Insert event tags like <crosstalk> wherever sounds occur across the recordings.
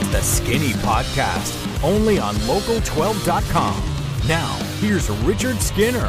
It's the Skinny Podcast, only on local12.com. Now, here's Richard Skinner.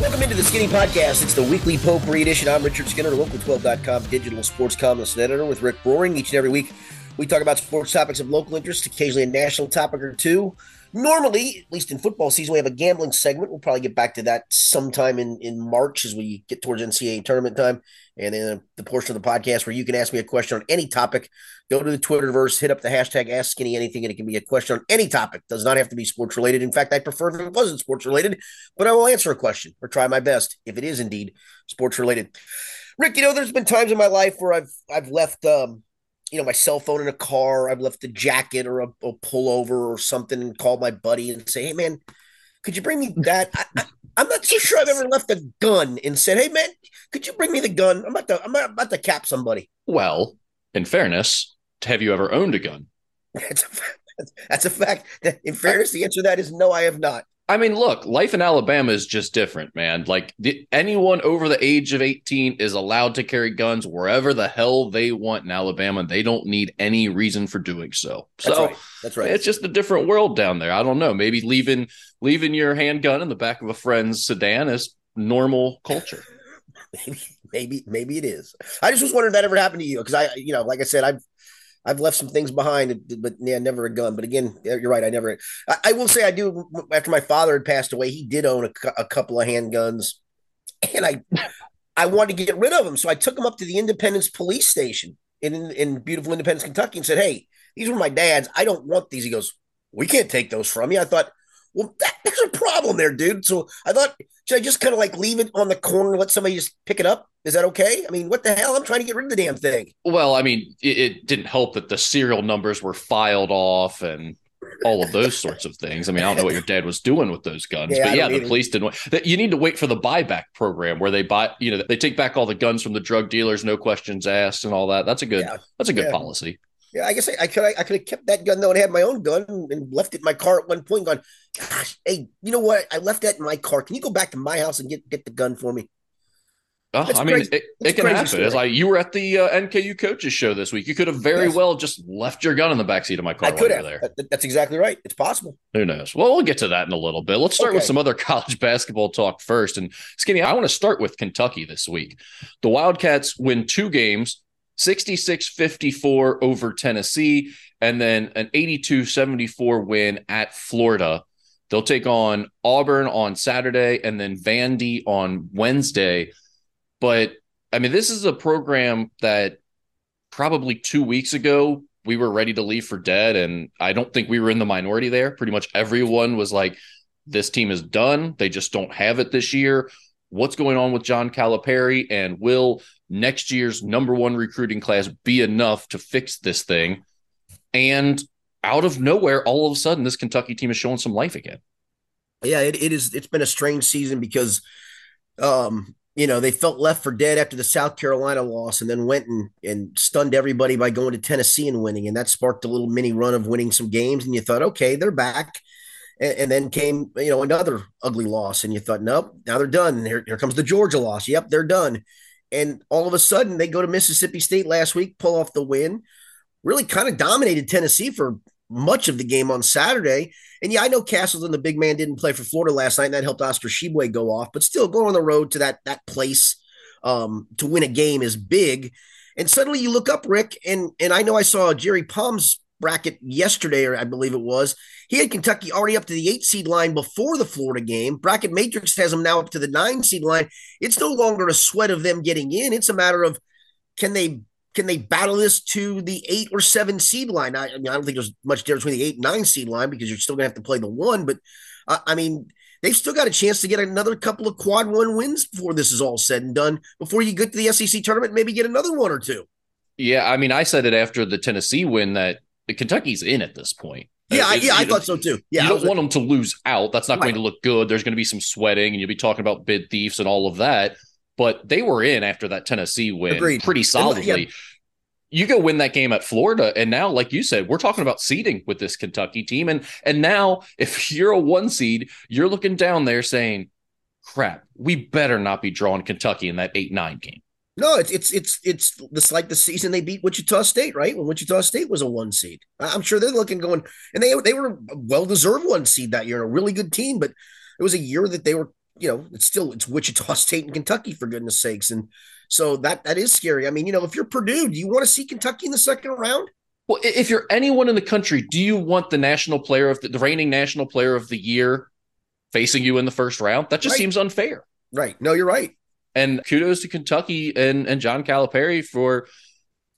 Welcome into the Skinny Podcast. It's the weekly potpourri edition. I'm Richard Skinner, local12.com digital sports columnist and editor with Rick Broering. Each and every week, we talk about sports topics of local interest, occasionally a national topic or two. Normally, at least in football season, we have a gambling segment. We'll probably get back to that sometime in, in March as we get towards NCAA tournament time. And then the portion of the podcast where you can ask me a question on any topic. Go to the Twitterverse, hit up the hashtag Ask Skinny Anything, and it can be a question on any topic. Does not have to be sports related. In fact, I prefer if it wasn't sports related, but I will answer a question or try my best if it is indeed sports related. Rick, you know, there's been times in my life where I've I've left um, you know, my cell phone in a car. I've left a jacket or a, a pullover or something and called my buddy and say, hey, man, could you bring me that? I, am not so sure I've ever left a gun and said, hey, man, could you bring me the gun? I'm about to, I'm about to cap somebody. Well, in fairness, have you ever owned a gun? That's <laughs> a, that's a fact. In fairness, the answer to that is no, I have not. I mean, look, life in Alabama is just different, man. Like the, anyone over the age of 18 is allowed to carry guns wherever the hell they want in Alabama. They don't need any reason for doing so. So that's right. That's right. It's just a different world down there. I don't know. Maybe leaving leaving your handgun in the back of a friend's sedan is normal culture. <laughs> maybe, maybe, maybe it is. I just was wondering if that ever happened to you because I, you know, like I said, I've I've left some things behind, but yeah, never a gun. But again, you're right. I never. I, I will say I do. After my father had passed away, he did own a, a couple of handguns, and I, I wanted to get rid of them, so I took them up to the Independence Police Station in in beautiful Independence, Kentucky, and said, "Hey, these were my dad's. I don't want these." He goes, "We can't take those from you." I thought, well, that, there's a problem there, dude. So I thought, should I just kind of like leave it on the corner, let somebody just pick it up? Is that okay? I mean, what the hell? I'm trying to get rid of the damn thing. Well, I mean, it, it didn't help that the serial numbers were filed off and all of those sorts of things. I mean, I don't know what your dad was doing with those guns, yeah, but yeah, the police didn't. You need to wait for the buyback program where they buy, you know, they take back all the guns from the drug dealers, no questions asked, and all that. That's a good. Yeah. That's a good yeah. policy. Yeah, I guess I, I could I could have kept that gun though and had my own gun and left it in my car at one point. Going, gosh, hey, you know what? I left that in my car. Can you go back to my house and get get the gun for me? Oh, I mean, it, it can happen. Story. It's like you were at the uh, NKU coaches show this week. You could have very yes. well just left your gun in the backseat of my car I could have. there. That's exactly right. It's possible. Who knows? Well, we'll get to that in a little bit. Let's start okay. with some other <laughs> college basketball talk first. And Skinny, I want to start with Kentucky this week. The Wildcats win two games, 66 54 over Tennessee, and then an 82 74 win at Florida. They'll take on Auburn on Saturday and then Vandy on Wednesday. But I mean, this is a program that probably two weeks ago we were ready to leave for dead. And I don't think we were in the minority there. Pretty much everyone was like, this team is done. They just don't have it this year. What's going on with John Calipari? And will next year's number one recruiting class be enough to fix this thing? And out of nowhere, all of a sudden, this Kentucky team is showing some life again. Yeah, it, it is. It's been a strange season because um, you know, they felt left for dead after the South Carolina loss and then went and, and stunned everybody by going to Tennessee and winning. And that sparked a little mini run of winning some games. And you thought, okay, they're back. And, and then came, you know, another ugly loss. And you thought, nope, now they're done. Here, here comes the Georgia loss. Yep, they're done. And all of a sudden, they go to Mississippi State last week, pull off the win, really kind of dominated Tennessee for much of the game on Saturday. And yeah, I know Castleton, the big man, didn't play for Florida last night, and that helped Oscar Tshiebwe go off. But still, going on the road to that that place um, to win a game is big. And suddenly you look up, Rick, and and I know I saw Jerry Palm's bracket yesterday, or I believe it was. He had Kentucky already up to the eight seed line before the Florida game. Bracket Matrix has them now up to the nine seed line. It's no longer a sweat of them getting in. It's a matter of can they can they battle this to the eight or seven seed line? I, I mean, I don't think there's much difference between the eight and nine seed line because you're still going to have to play the one. But uh, I mean, they've still got a chance to get another couple of quad one wins before this is all said and done. Before you get to the SEC tournament, maybe get another one or two. Yeah, I mean, I said it after the Tennessee win that Kentucky's in at this point. Yeah, yeah, I thought so too. Yeah, you don't want them to lose out. That's not right. going to look good. There's going to be some sweating, and you'll be talking about bid thieves and all of that. But they were in after that Tennessee win Agreed. pretty solidly. And, yeah, you go win that game at Florida, and now, like you said, we're talking about seeding with this Kentucky team, and and now if <laughs> you're a one seed, you're looking down there saying, "Crap, we better not be drawing Kentucky in that eight nine game." No, it's it's it's it's this like the season they beat Wichita State, right? When Wichita State was a one seed. I'm sure they're looking going, and they they were a well deserved one seed that year, a really good team. But it was a year that they were, you know, it's still it's Wichita <laughs> State and Kentucky for goodness sakes, and so that that is scary. I mean, you know, if you're Purdue, do you want to see Kentucky in the second round? Well, if you're anyone in the country, do you want the national player of the, the reigning national player of the year facing you in the first round? That just right. seems unfair. Right. No, you're right. And kudos to Kentucky and, and John Calipari for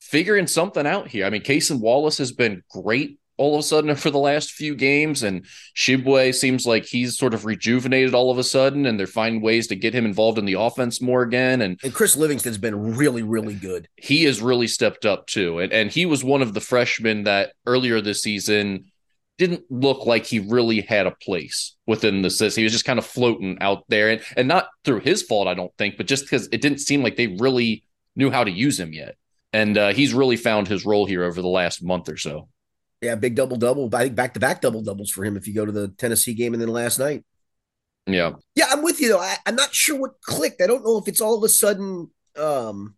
figuring something out here. I mean, Cason Wallace has been great all of a sudden for the last few games, and Tshiebwe seems like he's sort of rejuvenated all of a sudden, and they're finding ways to get him involved in the offense more again. And, and Chris Livingston's been really, really good. He has really stepped up too. And, and he was one of the freshmen that earlier this season – didn't look like he really had a place within the system. He was just kind of floating out there, and and not through his fault, I don't think, but just because it didn't seem like they really knew how to use him yet. And uh, he's really found his role here over the last month or so. Yeah, big double double. I think back to back double doubles for him if you go to the Tennessee game and then last night. Yeah, yeah, I'm with you though. I, I'm not sure what clicked. I don't know if it's all of a sudden um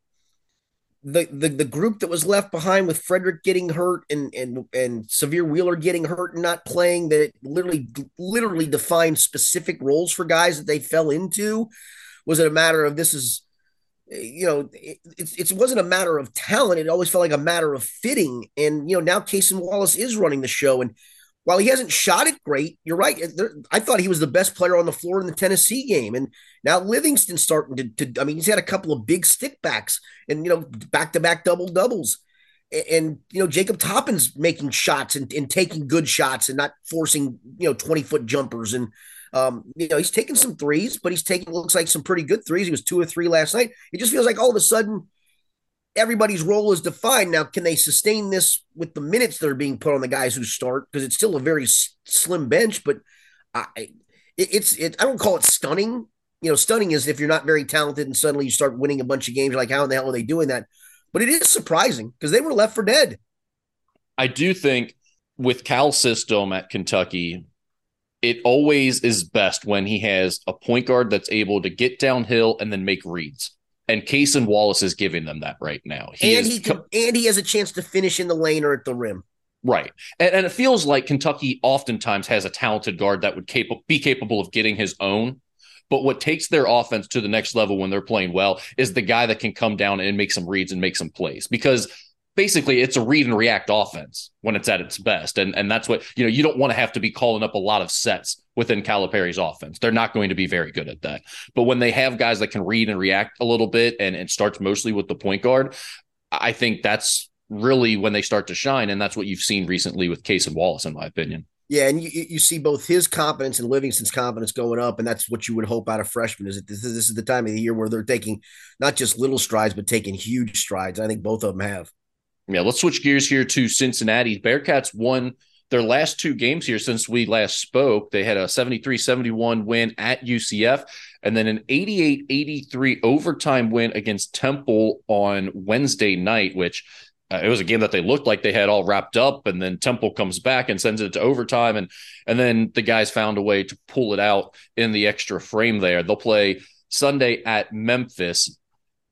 the, the the group that was left behind with Fredrick getting hurt and and and Sahvir Wheeler getting hurt and not playing that literally literally defined specific roles for guys that they fell into was it a matter of this is you know it, it, it wasn't a matter of talent it always felt like a matter of fitting and you know now Cason Wallace is running the show and while he hasn't shot it great, you're right. I thought he was the best player on the floor in the Tennessee game, and now Livingston's starting to. to I mean, he's had a couple of big stickbacks and you know back to back double doubles, and, and, you know Jacob Toppin's making shots and, and taking good shots and not forcing you know twenty foot jumpers and. Um, you know, he's taking some threes, but he's taking looks like some pretty good threes. He was two or three last night. It just feels like all of a sudden everybody's role is defined. Now, can they sustain this with the minutes that are being put on the guys who start? Because it's still a very s- slim bench, but I, it, it's it. I don't call it stunning. You know, stunning is if you're not very talented and suddenly you start winning a bunch of games. like, how in the hell are they doing that? But it is surprising because they were left for dead. I do think with Cal's system at Kentucky, it always is best when he has a point guard that's able to get downhill and then make reads and Cason Wallace is giving them that right now. He and he can, co- and he has a chance to finish in the lane or at the rim. Right, and, and it feels like Kentucky oftentimes has a talented guard that would cap- be capable of getting his own. But what takes their offense to the next level when they're playing well is the guy that can come down and make some reads and make some plays because basically it's a read and react offense when it's at its best. And and that's what, you know, you don't want to have to be calling up a lot of sets within Calipari's offense. They're not going to be very good at that. But when they have guys that can read and react a little bit and it starts mostly with the point guard, I think that's really when they start to shine. And that's what you've seen recently with Cason Wallace, in my opinion. Yeah, and you, you see both his confidence and Livingston's confidence going up, and that's what you would hope out of freshmen. Is that this is, this is the time of the year where they're taking not just little strides, but taking huge strides. I think both of them have. Yeah, let's switch gears here to Cincinnati. Bearcats won their last two games here since we last spoke. They had a 73 71 win at UCF and then an 88 83 overtime win against Temple on Wednesday night, which uh, it was a game that they looked like they had all wrapped up and then temple comes back and sends it to overtime and and then the guys found a way to pull it out in the extra frame there they'll play sunday at memphis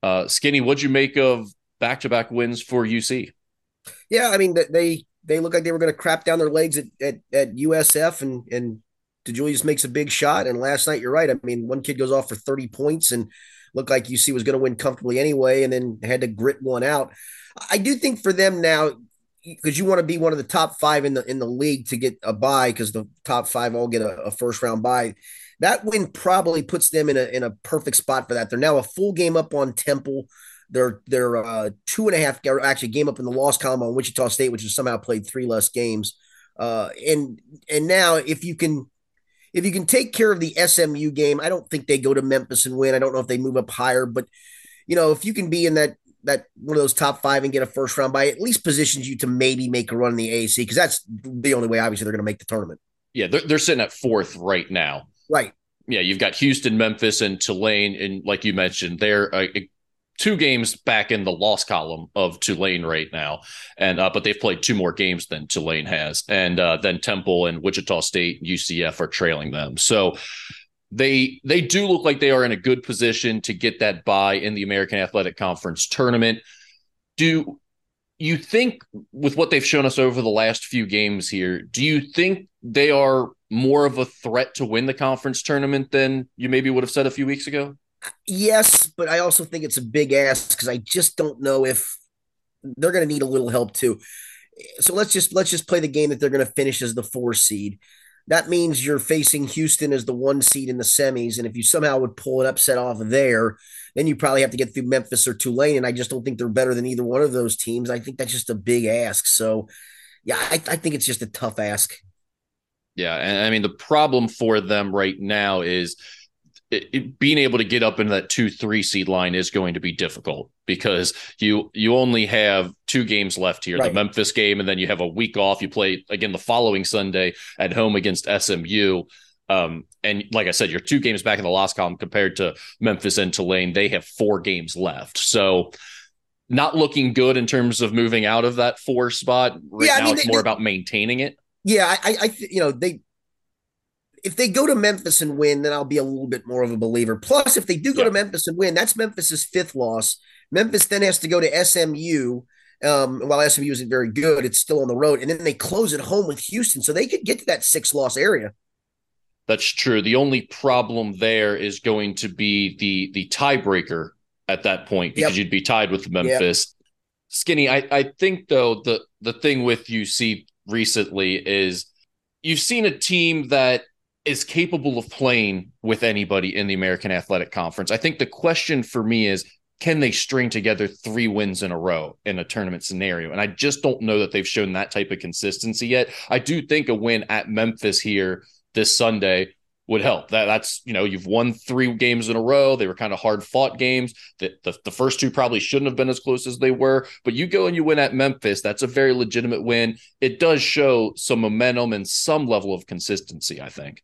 uh, skinny what'd you make of back to back wins for UC. Yeah, I mean they they look like they were going to crap down their legs at, at, at USF and and DeJulius makes a big shot. And last night, you're right. I mean, one kid goes off for 30 points and looked like UC was going to win comfortably anyway, and then had to grit one out. I do think for them now, because you want to be one of the top five in the in the league to get a buy, because the top five all get a, a first round buy. That win probably puts them in a in a perfect spot for that. They're now a full game up on Temple. They're they're uh, two and a half actually game up in the loss column on Wichita State, which has somehow played three less games. Uh, and and now if you can if you can take care of the SMU game, I don't think they go to Memphis and win. I don't know if they move up higher, but you know if you can be in that that one of those top five and get a first round by at least positions you to maybe make a run in the AAC because that's the only way obviously they're going to make the tournament. Yeah, they're, they're sitting at fourth right now. Right. Yeah, you've got Houston, Memphis, and Tulane, and like you mentioned, they're uh, two games back in the loss column of Tulane right now, and uh, but they've played two more games than Tulane has, and uh, then Temple and Wichita State, UCF are trailing them. So they they do look like they are in a good position to get that buy in the American Athletic Conference tournament. Do you think with what they've shown us over the last few games here, do you think they are more of a threat to win the conference tournament than you maybe would have said a few weeks ago? Yes, but I also think it's a big ask because I just don't know if they're going to need a little help too. So let's just let's just play the game that they're going to finish as the four seed. That means you're facing Houston as the one seed in the semis, and if you somehow would pull an upset off of there, then you probably have to get through Memphis or Tulane, and I just don't think they're better than either one of those teams. I think that's just a big ask. So, yeah, I, I think it's just a tough ask. Yeah, and I mean the problem for them right now is it, it, being able to get up into that two three seed line is going to be difficult because you you only have two games left here right. the memphis game and then you have a week off. You play again the following sunday at home against smu um, and like i said you're two games back in the loss column compared to memphis and tulane. They have four games left. So not looking good in terms of moving out of that four spot. Right yeah, now I mean, it's they, more about maintaining it. Yeah i i you know they if they go to Memphis and win, then I'll be a little bit more of a believer. Plus, if they do go yeah. to Memphis and win, that's Memphis's fifth loss. Memphis then has to go to SMU. Um, while SMU isn't very good, it's still on the road, and then they close at home with Houston, so they could get to that six loss area. That's true. The only problem there is going to be the the tiebreaker at that point because yep. you'd be tied with Memphis. Yep. Skinny, I, I think though the the thing with UC recently is you've seen a team that is capable of playing with anybody in the American Athletic Conference. I think the question for me is can they string together three wins in a row in a tournament scenario? And I just don't know that they've shown that type of consistency yet. I do think a win at Memphis here this Sunday would help. That that's you know you've won three games in a row. They were kind of hard fought games. The, the, the first two probably shouldn't have been as close as they were. But you go and you win at Memphis. That's a very legitimate win. It does show some momentum and some level of consistency. I think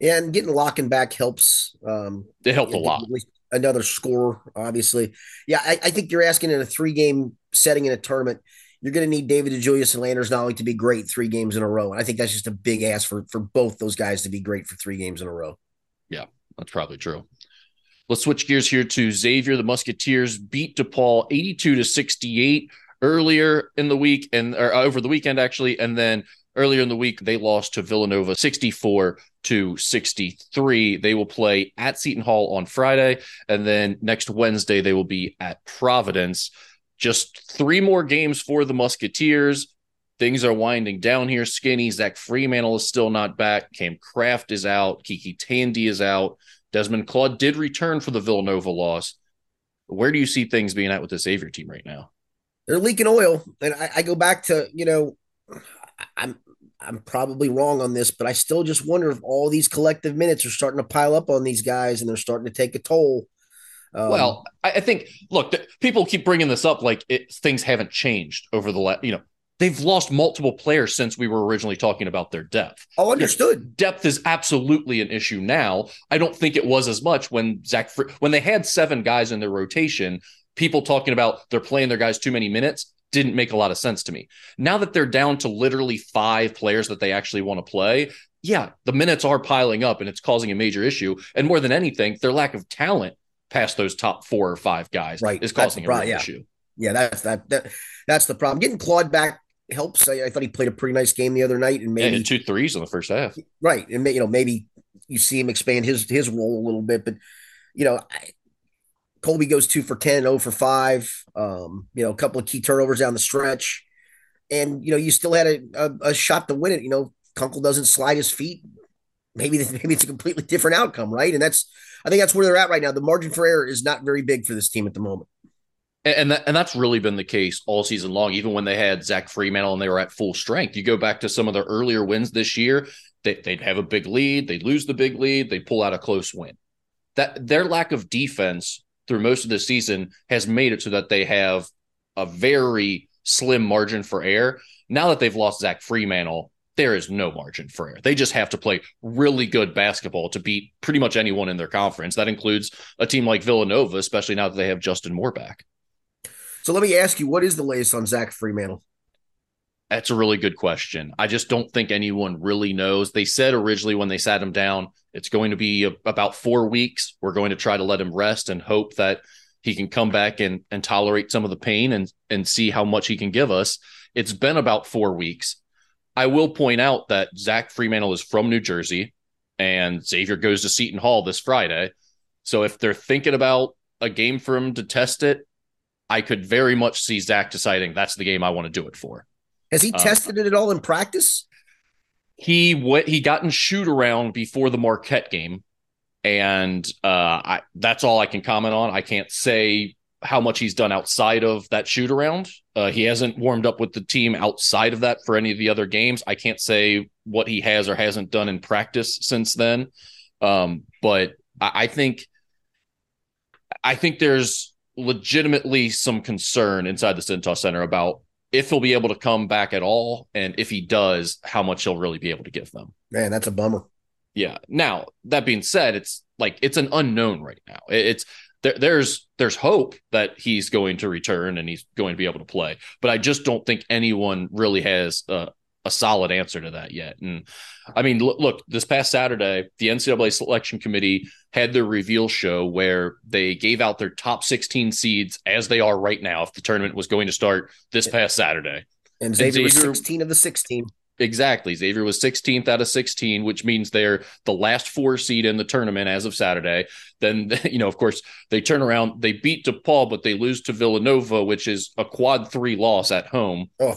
and getting Lockenbach helps. Um, it helped a lot. Another score, obviously. Yeah, I, I, think you're asking in a three game setting in a tournament, you're going to need David DeJulius and Landers Nolley to be great three games in a row. And I think that's just a big ask for for both those guys to be great for three games in a row. Yeah, that's probably true. Let's switch gears here to Xavier. The Musketeers beat DePaul 82 to 68 earlier in the week and or over the weekend actually, and then Earlier in the week, they lost to Villanova 64 to 63. They will play at Seton Hall on Friday. And then next Wednesday, they will be at Providence. Just three more games for the Musketeers. Things are winding down here. Skinny, Zach Freemantle is still not back. Kam Craft is out. Kyky Tandy is out. Desmond Claude did return for the Villanova loss. Where do you see things being at with the Xavier team right now? They're leaking oil. And I, I go back to, you know, I'm I'm probably wrong on this, but I still just wonder if all these collective minutes are starting to pile up on these guys and they're starting to take a toll. Um, well, I think look, people keep bringing this up like it, things haven't changed over the last, you know, they've lost multiple players since we were originally talking about their depth. Oh, understood. Know, depth is absolutely an issue now. I don't think it was as much when Zach when they had seven guys in their rotation. People talking about they're playing their guys too many minutes didn't make a lot of sense to me. Now that they're down to literally five players that they actually want to play, yeah, the minutes are piling up and it's causing a major issue. And more than anything, their lack of talent past those top four or five guys right. is causing a real yeah. issue. Yeah, that's that, that that's the problem. Getting Claude back helps. I, I, thought he played a pretty nice game the other night, and maybe yeah, two threes in the first half. Right, and you know maybe you see him expand his his role a little bit, but you know I, Colby goes two for 10, 0 for five. Um, you know, a couple of key turnovers down the stretch. And, you know, you still had a, a, a shot to win it. You know, Kunkel doesn't slide his feet. Maybe, <laughs> maybe it's a completely different outcome, right? And that's, I think that's where they're at right now. The margin for error is not very big for this team at the moment. And that, and that's really been the case all season long, even when they had Zach Freemantle and they were at full strength. You go back to some of their earlier wins this year, they, they'd have a big lead, they'd lose the big lead, they'd pull out a close win. That their lack of defense through most of the season has made it so that they have a very slim margin for error. Now that they've lost Zach Freemantle, there is no margin for error. They just have to play really good basketball to beat pretty much anyone in their conference. That includes a team like Villanova, especially now that they have Justin Moore back. So let me ask you, what is the latest on Zach Freemantle? That's a really good question. I just don't think anyone really knows. They said originally when they sat him down, it's going to be a, about four weeks. We're going to try to let him rest and hope that he can come back and, and tolerate some of the pain and, and see how much he can give us. It's been about four weeks. I will point out that Zach Freemantle is from New Jersey and Xavier goes to Seton Hall this Friday. So if they're thinking about a game for him to test it, I could very much see Zach deciding that's the game I want to do it for. Has he uh, tested it at all in practice? He went. He got in shoot around before the Marquette game, and uh, I, that's all I can comment on. I can't say how much he's done outside of that shoot around. Uh, he hasn't warmed up with the team outside of that for any of the other games. I can't say what he has or hasn't done in practice since then. Um, but I, I think I think there's legitimately some concern inside the Cintas Center about if he'll be able to come back at all, and if he does, how much he'll really be able to give them. Man, that's a bummer. Yeah. Now that being said, it's like it's an unknown right now. It's there, there's there's hope that he's going to return and he's going to be able to play, but I just don't think anyone really has a, a solid answer to that yet. And I mean, look, look, this past Saturday, the NCAA selection committee had their reveal show where they gave out their top 16 seeds as they are right now. If the tournament was going to start this past Saturday, and Xavier, and Xavier was 16 of the 16. Exactly. Xavier was 16th out of 16, which means they're the last four seed in the tournament as of Saturday. Then, <laughs> you know, of course, they turn around, they beat DePaul, but they lose to Villanova, which is a quad three loss at home. Oh.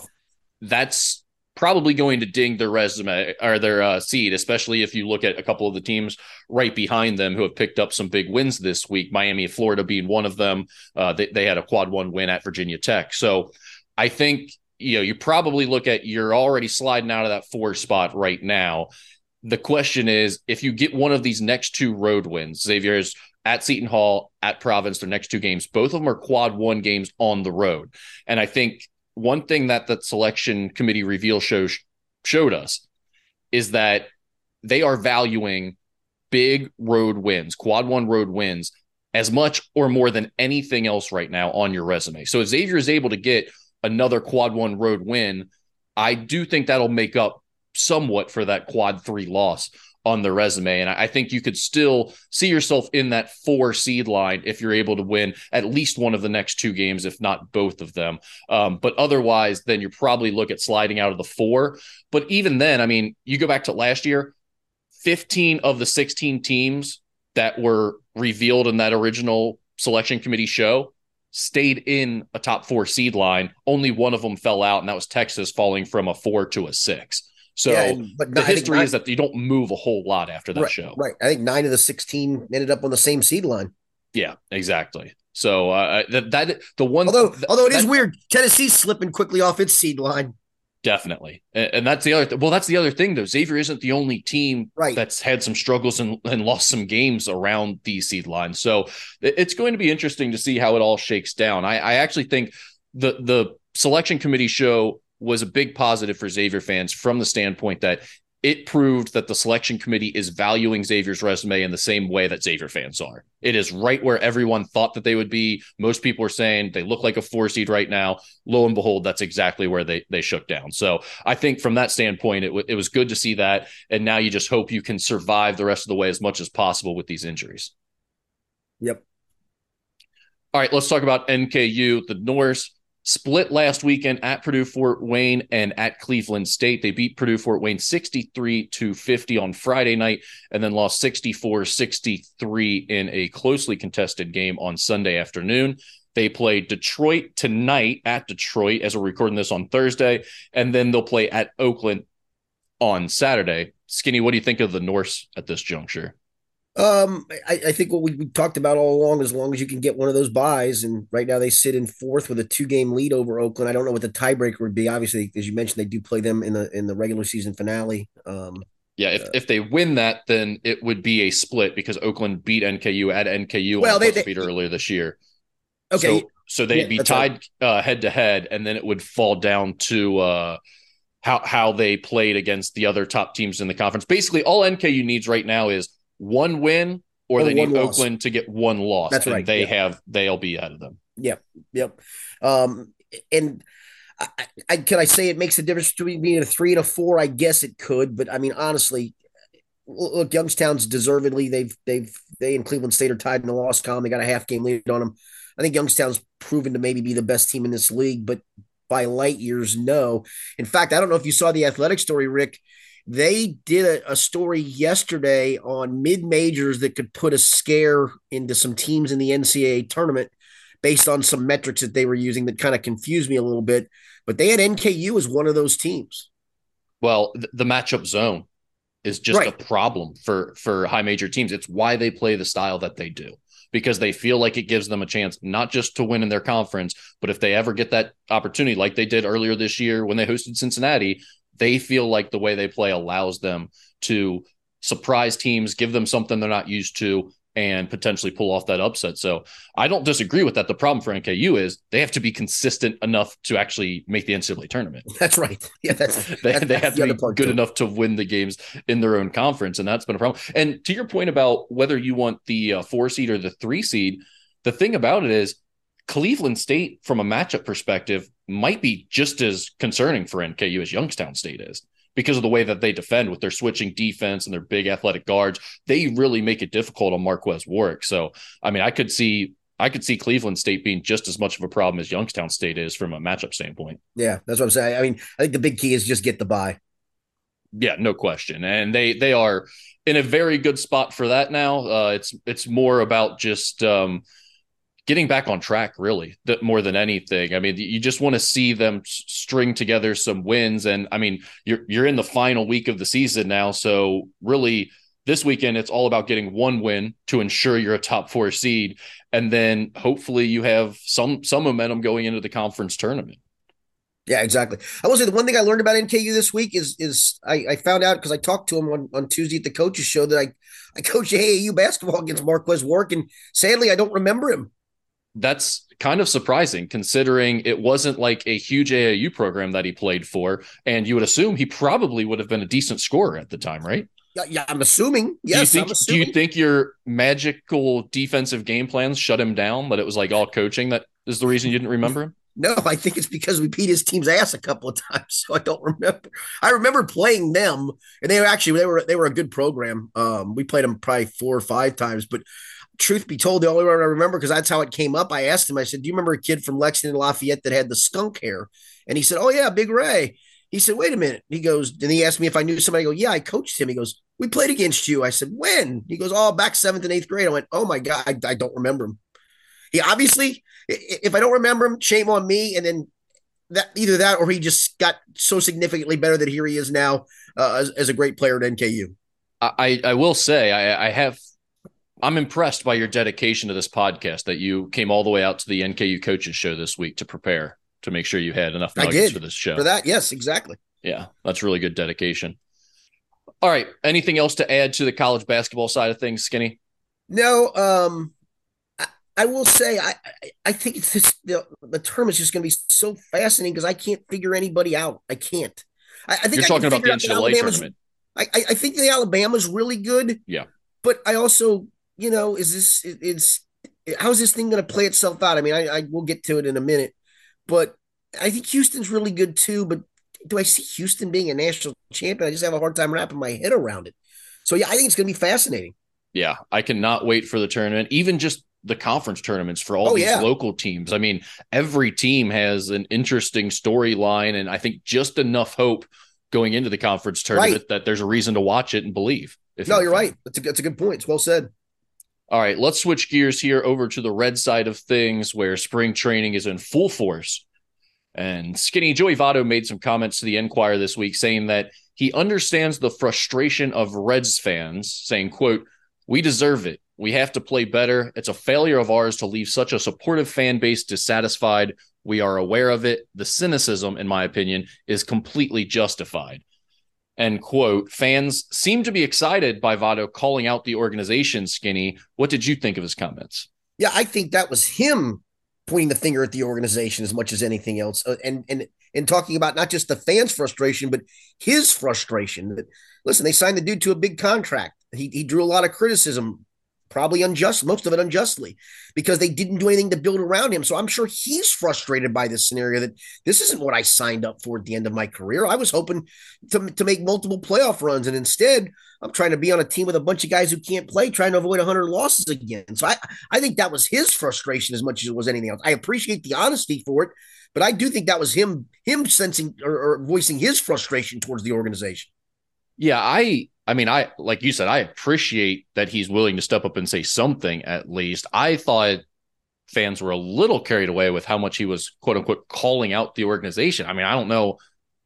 That's probably going to ding their resume or their uh, seed, especially if you look at a couple of the teams right behind them who have picked up some big wins this week. Miami, Florida being one of them. Uh, they, they had a quad one win at Virginia Tech. So I think you know, you probably look at you're already sliding out of that four spot right now. The question is, if you get one of these next two road wins, Xavier's at Seton Hall, at Providence, their next two games, both of them are quad one games on the road. And I think one thing that the selection committee reveal show showed us is that they are valuing big road wins, quad one road wins, as much or more than anything else right now on your resume. So if Xavier is able to get another quad one road win, I do think that'll make up somewhat for that quad three loss on the resume. And I think you could still see yourself in that four seed line if you're able to win at least one of the next two games, if not both of them. Um, but otherwise, then you probably look at sliding out of the four. But even then, I mean, you go back to last year, 15 of the 16 teams that were revealed in that original selection committee show stayed in a top four seed line. Only one of them fell out, and that was Texas falling from a four to a six. So yeah, but the history nine, is that you don't move a whole lot after that right, show. Right. I think nine of the 16 ended up on the same seed line. Yeah, exactly. So uh, that, that the one although th- although it that, is weird, Tennessee's slipping quickly off its seed line. Definitely, and, and that's the other. Th- well, that's the other thing though. Xavier isn't the only team right. that's had some struggles and, and lost some games around the seed line. So it's going to be interesting to see how it all shakes down. I, I actually think the the selection committee show was a big positive for Xavier fans from the standpoint that it proved that the selection committee is valuing Xavier's resume in the same way that Xavier fans are. It is right where everyone thought that they would be. Most people are saying they look like a four seed right now. Lo and behold, that's exactly where they they shook down. So I think from that standpoint, it, w- it was good to see that. And now you just hope you can survive the rest of the way as much as possible with these injuries. Yep. All right, let's talk about NKU. The Norse split last weekend at Purdue Fort Wayne and at Cleveland State. They beat Purdue Fort Wayne 63 to 50 on Friday night and then lost 64 63 in a closely contested game on Sunday afternoon. They play Detroit tonight at Detroit as we're recording this on Thursday, and then they'll play at Oakland on Saturday. Skinny, what do you think of the Norse at this juncture? Um, I, I, think what we, we, talked about all along, as long as you can get one of those buys, and right now they sit in fourth with a two game lead over Oakland. I don't know what the tiebreaker would be. Obviously, as you mentioned, they do play them in the in the regular season finale. Um, yeah, if, uh, if they win that, then it would be a split because Oakland beat NKU at NKU well, they, they beat earlier this year. Okay, so, so they'd yeah, be tied head to head, and then it would fall down to uh, how how they played against the other top teams in the conference. Basically, all NKU needs right now is one win or, or they need loss. Oakland to get one loss. That's right. They have they'll be out of them. Yep. Yep. Um, and I, I, can I say it makes a difference between being a three and a four? I guess it could, but I mean, honestly, look, Youngstown's deservedly they've they've they and Cleveland State are tied in the loss column. They got a half game lead on them. I think Youngstown's proven to maybe be the best team in this league, but by light years, no. In fact, I don't know if you saw the athletic story, Rick. They did a, a story yesterday on mid majors that could put a scare into some teams in the NCAA tournament based on some metrics that they were using that kind of confused me a little bit. But they had NKU as one of those teams. Well, the matchup zone is just right. a problem for for high major teams. It's why they play the style that they do because they feel like it gives them a chance not just to win in their conference, but if they ever get that opportunity, like they did earlier this year when they hosted Cincinnati, they feel like the way they play allows them to surprise teams, give them something they're not used to, and potentially pull off that upset. So I don't disagree with that. The problem for NKU is they have to be consistent enough to actually make the NCAA tournament. <laughs> That's right. Yeah, that's <laughs> they, that's, they have to be good too. enough to win the games in their own conference, and that's been a problem. And to your point about whether you want the uh, four seed or the three seed, the thing about it is Cleveland State, from a matchup perspective, might be just as concerning for NKU as Youngstown State is because of the way that they defend with their switching defense and their big athletic guards. They really make it difficult on Marques Warrick. So, I mean, I could see I could see Cleveland State being just as much of a problem as Youngstown State is from a matchup standpoint. Yeah, that's what I'm saying. I mean, I think the big key is just get the buy. Yeah, no question. And they they are in a very good spot for that now. Uh, it's it's more about just um, getting back on track really more than anything. I mean you just want to see them string together some wins and i mean you're you're in the final week of the season now so really this weekend it's all about getting one win to ensure you're a top 4 seed and then hopefully you have some some momentum going into the conference tournament. Yeah, exactly. I will say the one thing I learned about NKU this week is is I, I found out because I talked to him on, on Tuesday at the coaches show that I I coached AAU basketball against Marques Warrick, and sadly I don't remember him that's kind of surprising considering it wasn't like a huge AAU program that he played for. And you would assume he probably would have been a decent scorer at the time, right? Yeah, yeah I'm assuming. Yes, do you think, assuming. Do you think your magical defensive game plans shut him down? That it was like all coaching that is the reason you didn't remember him? No, I think it's because we beat his team's ass a couple of times, so I don't remember. I remember playing them, and they were actually they were they were a good program. Um, we played them probably four or five times, but truth be told, the only one I remember because that's how it came up. I asked him, I said, Do you remember a kid from Lexington Lafayette that had the skunk hair? And he said, Oh, yeah, Big Ray. He said, Wait a minute. He goes, and he asked me if I knew somebody. I go, Yeah, I coached him. He goes, We played against you. I said, When? He goes, Oh, back seventh and eighth grade. I went, Oh my God, I, I don't remember him. He obviously, if I don't remember him, shame on me. And then that either that or he just got so significantly better that here he is now uh, as, as, a great player at NKU. I, I will say I, I have I'm impressed by your dedication to this podcast that you came all the way out to the NKU coaches show this week to prepare to make sure you had enough nuggets for this show. For that, yes, exactly. Yeah, that's really good dedication. All right, anything else to add to the college basketball side of things, Skinny? No, um I, I will say I I think it's just the, the term is just going to be so fascinating because I can't figure anybody out. I can't. I, I think you're I talking about the NCAA tournament. I, I think the Alabama's really good. Yeah, but I also you know, is this is how's this thing going to play itself out? I mean, I, I will get to it in a minute, but I think Houston's really good too. But do I see Houston being a national champion? I just have a hard time wrapping my head around it. So yeah, I think it's going to be fascinating. Yeah, I cannot wait for the tournament. Even just the conference tournaments for all oh, these yeah. local teams. I mean, every team has an interesting storyline, and I think just enough hope going into the conference tournament right. that there's a reason to watch it and believe. no, you're right. That's a, that's a good point. It's well said. All right, let's switch gears here over to the red side of things where spring training is in full force. And Skinny Joey Votto made some comments to the Enquirer this week saying that he understands the frustration of Reds fans, saying, quote, we deserve it. We have to play better. It's a failure of ours to leave such a supportive fan base dissatisfied. We are aware of it. The cynicism, in my opinion, is completely justified end quote. Fans seem to be excited by Votto calling out the organization skinny. What did you think of his comments? Yeah, I think that was him pointing the finger at the organization as much as anything else. Uh, and and and talking about not just the fans' frustration, but his frustration. That listen, they signed the dude to a big contract. He he drew a lot of criticism probably unjust, most of it unjustly, because they didn't do anything to build around him. So I'm sure he's frustrated by this scenario that this isn't what I signed up for at the end of my career. I was hoping to, to make multiple playoff runs, and instead I'm trying to be on a team with a bunch of guys who can't play, trying to avoid 100 losses again. So I, I think that was his frustration as much as it was anything else. I appreciate the honesty for it, but I do think that was him him sensing or, or voicing his frustration towards the organization. Yeah, I I mean, I like you said, I appreciate that he's willing to step up and say something at least. I thought fans were a little carried away with how much he was quote unquote calling out the organization. I mean, I don't know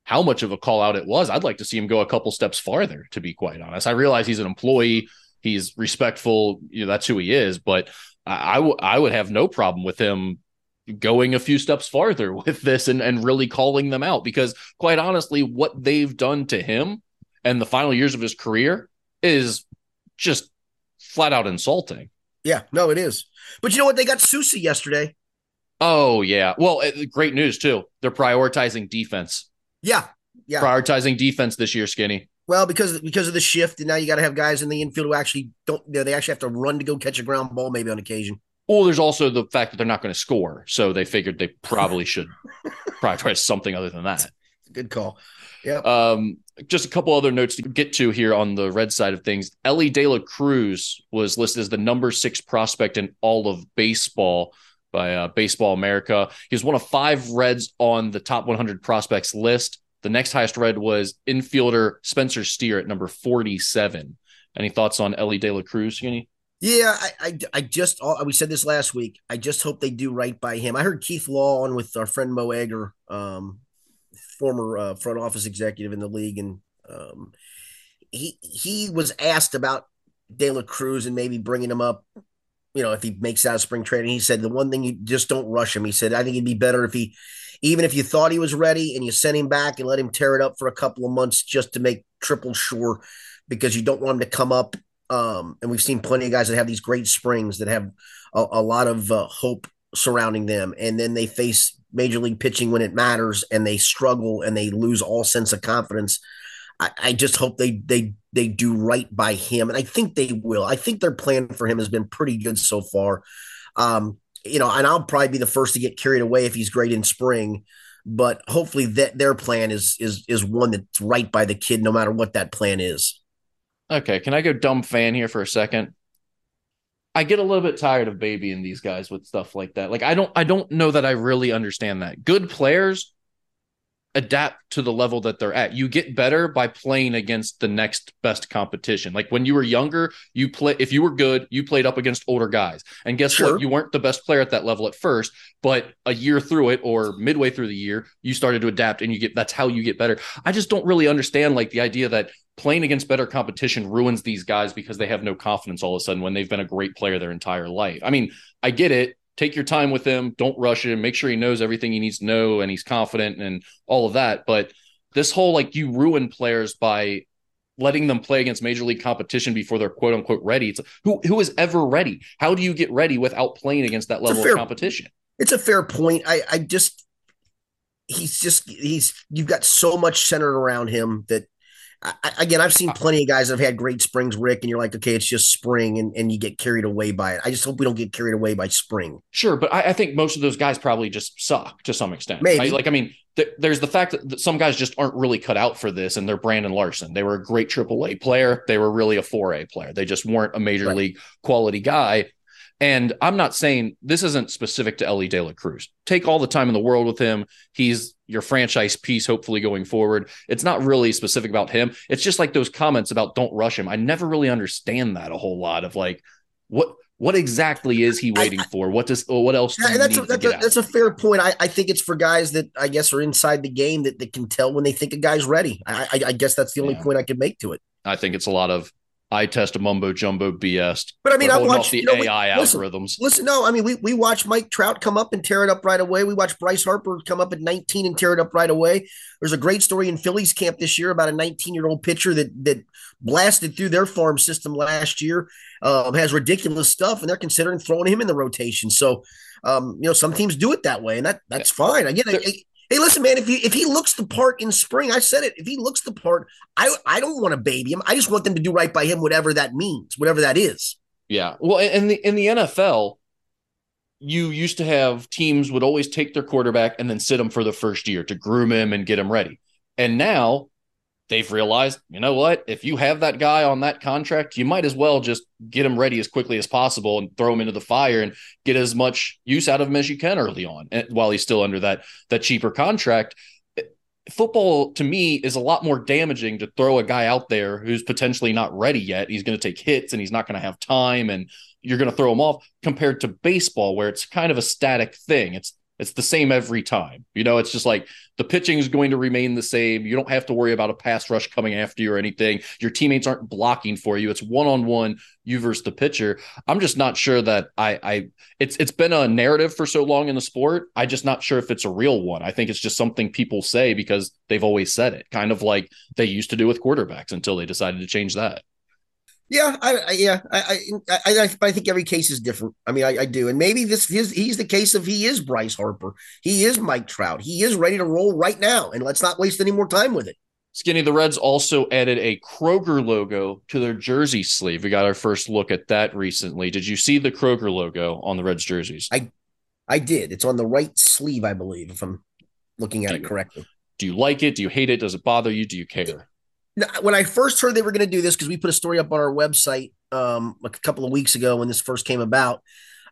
how much of a call out it was. I'd like to see him go a couple steps farther, to be quite honest. I realize he's an employee, he's respectful, you know, that's who he is, but I, I, w- I would have no problem with him going a few steps farther <laughs> with this and, and really calling them out because quite honestly, what they've done to him and the final years of his career is just flat out insulting. Yeah, no, it is. But you know what? They got Sousa yesterday. Oh yeah. Well, uh, great news too. They're prioritizing defense. Yeah, yeah. Prioritizing defense this year, Skinny. Well, because because of the shift, and now you got to have guys in the infield who actually don't. You know, they actually have to run to go catch a ground ball, maybe on occasion. Well, there's also the fact that they're not going to score, so they figured they probably should <laughs> prioritize something other than that. Good call. Yeah. Um, just a couple other notes to get to here on the red side of things. Elly De La Cruz was listed as the number six prospect in all of baseball by uh, Baseball America. He was one of five Reds on the top 100 prospects list. The next highest Red was infielder Spencer Steer at number 47. Any thoughts on Elly De La Cruz, Skinny? Yeah, I, I, I just we said this last week. I just hope they do right by him. I heard Keith Law on with our friend Mo Egger, um, former uh, front office executive in the league, and um, he he was asked about De La Cruz and maybe bringing him up. You know, if he makes out of spring training, he said the one thing you just don't rush him. He said I think it'd be better if he, even if you thought he was ready and you sent him back and let him tear it up for a couple of months just to make triple sure, because you don't want him to come up. Um, and we've seen plenty of guys that have these great springs that have a, a lot of uh, hope surrounding them, and then they face major league pitching when it matters and they struggle and they lose all sense of confidence. I, I, just hope they they they do right by him, and I think they will. I think their plan for him has been pretty good so far. Um, you know, and I'll probably be the first to get carried away if he's great in spring, but hopefully that their plan is is is one that's right by the kid, no matter what that plan is. Okay, can I go dumb fan here for a second? I get a little bit tired of babying these guys with stuff like that. Like I don't I don't know that I really understand that. Good players adapt to the level that they're at. You get better by playing against the next best competition. Like when you were younger, you play if you were good, you played up against older guys. And guess sure. what? You weren't the best player at that level at first, but a year through it or midway through the year, you started to adapt and you get that's how you get better. I just don't really understand like the idea that playing against better competition ruins these guys because they have no confidence all of a sudden when they've been a great player their entire life. I mean, I get it take your time with him. Don't rush him. Make sure he knows everything he needs to know and he's confident and all of that. But this whole like you ruin players by letting them play against major league competition before they're quote unquote ready. It's who who is ever ready? How do you get ready without playing against that level fair, of competition? It's a fair point. I I just he's just he's you've got so much centered around him that I, again, I've seen oh. plenty of guys that have had great springs, Rick, and you're like, okay, it's just spring, and, and you get carried away by it. I just hope we don't get carried away by spring. Sure, but I, I think most of those guys probably just suck to some extent. Maybe. Like, I mean, th- there's the fact that some guys just aren't really cut out for this, and they're Brandon Larson. They were a great AAA player. They were really a 4A player. They just weren't a major right. league quality guy. And I'm not saying this isn't specific to Elly De La Cruz. Take all the time in the world with him. He's your franchise piece, hopefully going forward. It's not really specific about him. It's just like those comments about don't rush him. I never really understand that a whole lot of like what what exactly is he waiting I, for? What does what else? Yeah, that's, a, that's, a, that's a, fair point. I, I think it's for guys that I guess are inside the game that, that can tell when they think a guy's ready. I, I, I guess that's the only yeah. point I can make to it. I think it's a lot of I test a mumbo jumbo BS. But I mean, I watched the you know, AI we, listen, algorithms. Listen, no, I mean, we we watch Mike Trout come up and tear it up right away. We watch Bryce Harper come up at 19 and tear it up right away. There's a great story in Phillies camp this year about a 19 year old pitcher that that blasted through their farm system last year. Um, has ridiculous stuff, and they're considering throwing him in the rotation. So, um, you know, some teams do it that way, and that that's fine. I get it. Hey, listen, man. If he if he looks the part in spring, I said it. If he looks the part, I I don't want to baby him. I just want them to do right by him, whatever that means, whatever that is. Yeah. Well, in the in the NFL, you used to have teams would always take their quarterback and then sit him for the first year to groom him and get him ready. And now they've realized, you know what? If you have that guy on that contract, you might as well just get him ready as quickly as possible and throw him into the fire and get as much use out of him as you can early on eh, while he's still under that that cheaper contract. Football to me is a lot more damaging to throw a guy out there who's potentially not ready yet. He's going to take hits and he's not going to have time and you're going to throw him off compared to baseball where it's kind of a static thing. It's it's the same every time. You know, it's just like the pitching is going to remain the same. You don't have to worry about a pass rush coming after you or anything. Your teammates aren't blocking for you. It's one on one, you versus the pitcher. I'm just not sure that I, I, it's it's been a narrative for so long in the sport. I just not sure if it's a real one. I think it's just something people say because they've always said it, kind of like they used to do with quarterbacks until they decided to change that. Yeah, I, I yeah, I, I, I, I think every case is different. I mean, I, I do, and maybe this is he's the case of he is Bryce Harper, he is Mike Trout, he is ready to roll right now, and let's not waste any more time with it. Skinny, the Reds also added a Kroger logo to their jersey sleeve. We got our first look at that recently. Did you see the Kroger logo on the Reds jerseys? I, I did. It's on the right sleeve, I believe, if I'm looking at it correctly. Do you like it? Do you hate it? Does it bother you? Do you care? When I first heard they were going to do this, because we put a story up on our website um, a couple of weeks ago when this first came about,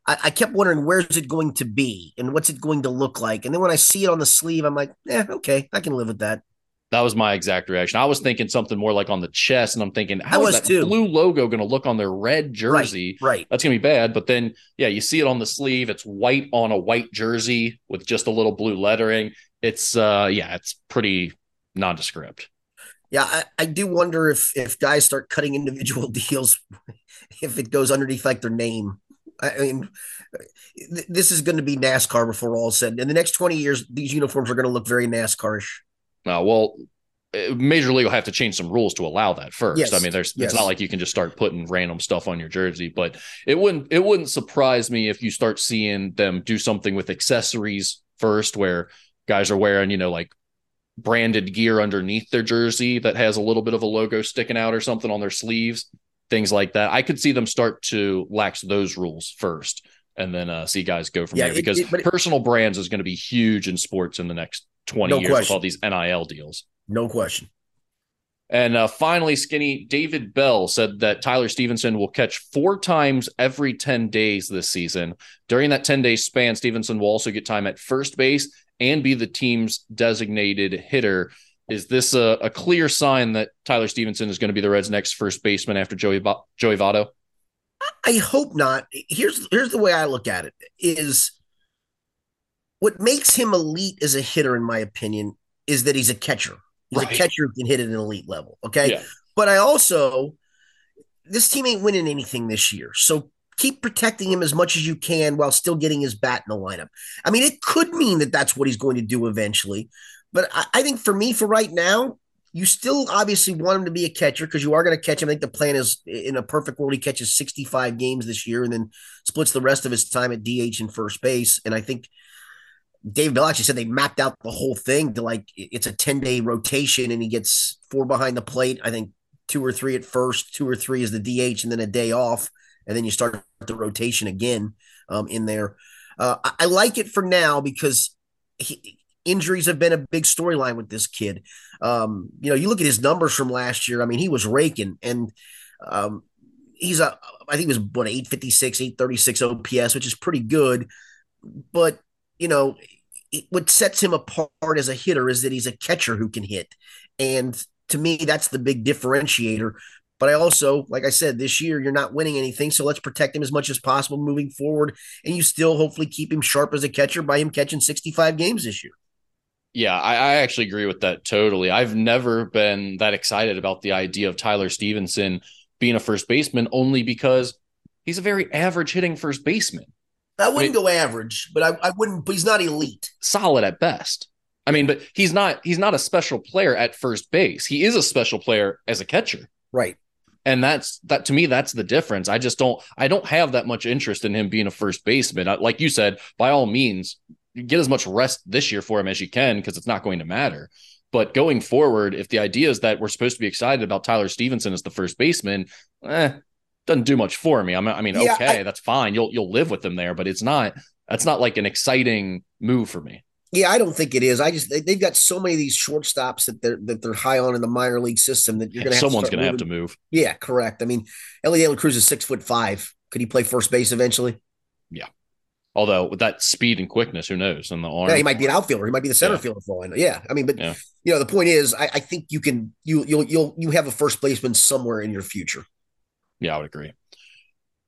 I, I, kept wondering where's it going to be and what's it going to look like. And then when I see it on the sleeve, I'm like, yeah, okay, I can live with that. That was my exact reaction. I was thinking something more like on the chest, and I'm thinking, how is that too. blue logo going to look on their red jersey? Right, right. That's going to be bad. But then, yeah, you see it on the sleeve. It's white on a white jersey with just a little blue lettering. It's, uh, yeah, it's pretty nondescript. Yeah, I, I do wonder if if guys start cutting individual <laughs> deals, if it goes underneath like their name. I mean, th- this is going to be NASCAR before all said. In the next twenty years, these uniforms are going to look very NASCArish. Uh, well, uh, Major League will have to change some rules to allow that first. Yes, I mean, there's yes. it's not like you can just start putting random stuff on your jersey, but it wouldn't it wouldn't surprise me if you start seeing them do something with accessories first, where guys are wearing you know like branded gear underneath their jersey that has a little bit of a logo sticking out or something on their sleeves, things like that. I could see them start to lax those rules first and then uh, see guys go from yeah, there because it, it, personal brands is going to be huge in sports in the next 20 no years question. with all these NIL deals. No question. And uh, finally, Skinny David Bell said that Tyler Stephenson will catch four times every 10 days this season. During that 10 day span, Stephenson will also get time at first base and be the team's designated hitter. Is this a, a clear sign that Tyler Stephenson is going to be the Reds' next first baseman after Joey Joey Votto? I hope not. Here's here's the way I look at it: is what makes him elite as a hitter, in my opinion, is that he's a catcher. He's right. a catcher who can hit at an elite level. Okay, yeah. but I also this team ain't winning anything this year, so keep protecting him as much as you can while still getting his bat in the lineup. I mean, it could mean that that's what he's going to do eventually. But I, I think for me, for right now, you still obviously want him to be a catcher because you are going to catch him. I think the plan is in a perfect world, he catches 65 games this year and then splits the rest of his time at DH and first base. And I think Dave Bell said they mapped out the whole thing to like it's a 10 day rotation and he gets four behind the plate. I think two or three at first, two or three is the DH, and then a day off and then you start the rotation again um, in there. Uh, I, I, like it for now because he, injuries have been a big storyline with this kid. Um, you know, you look at his numbers from last year. I mean, he was raking, and um, he's a I think it was what 856, 836 OPS, which is pretty good. But you know, it, what sets him apart as a hitter is that he's a catcher who can hit, and to me, that's the big differentiator but I also, like I said, this year you're not winning anything. So let's protect him as much as possible moving forward. And you still hopefully keep him sharp as a catcher by him catching 65 games this year. Yeah, I, I, actually agree with that totally. I've never been that excited about the idea of Tyler Stephenson being a first baseman only because he's a very average hitting first baseman. I wouldn't I mean, go average, but I, I wouldn't, but he's not elite. Solid at best. I mean, but he's not he's not a special player at first base. He is a special player as a catcher. Right and that's that to me that's the difference i just don't i don't have that much interest in him being a first baseman like you said by all means get as much rest this year for him as you can because it's not going to matter but going forward if the idea is that we're supposed to be excited about tyler stephenson as the first baseman eh, doesn't do much for me. I mean, I mean, yeah, okay, I, that's fine. You'll you'll live with them there, but it's not. That's not like an exciting move for me. Yeah, I don't think it is. I just they, have got so many of these shortstops that they're that they're high on in the minor league system that you're going to someone's going to have to move. Yeah, correct. I mean, Elly De La Cruz is six foot five. Could he play first base eventually? Yeah. Although with that speed and quickness, who knows? In the arm, yeah, he might be an outfielder. He might be the center yeah. fielder for all I know. Yeah, I mean, but yeah. you know, the point is, I, I think you can you you'll you'll you have a first baseman somewhere in your future. Yeah, I would agree.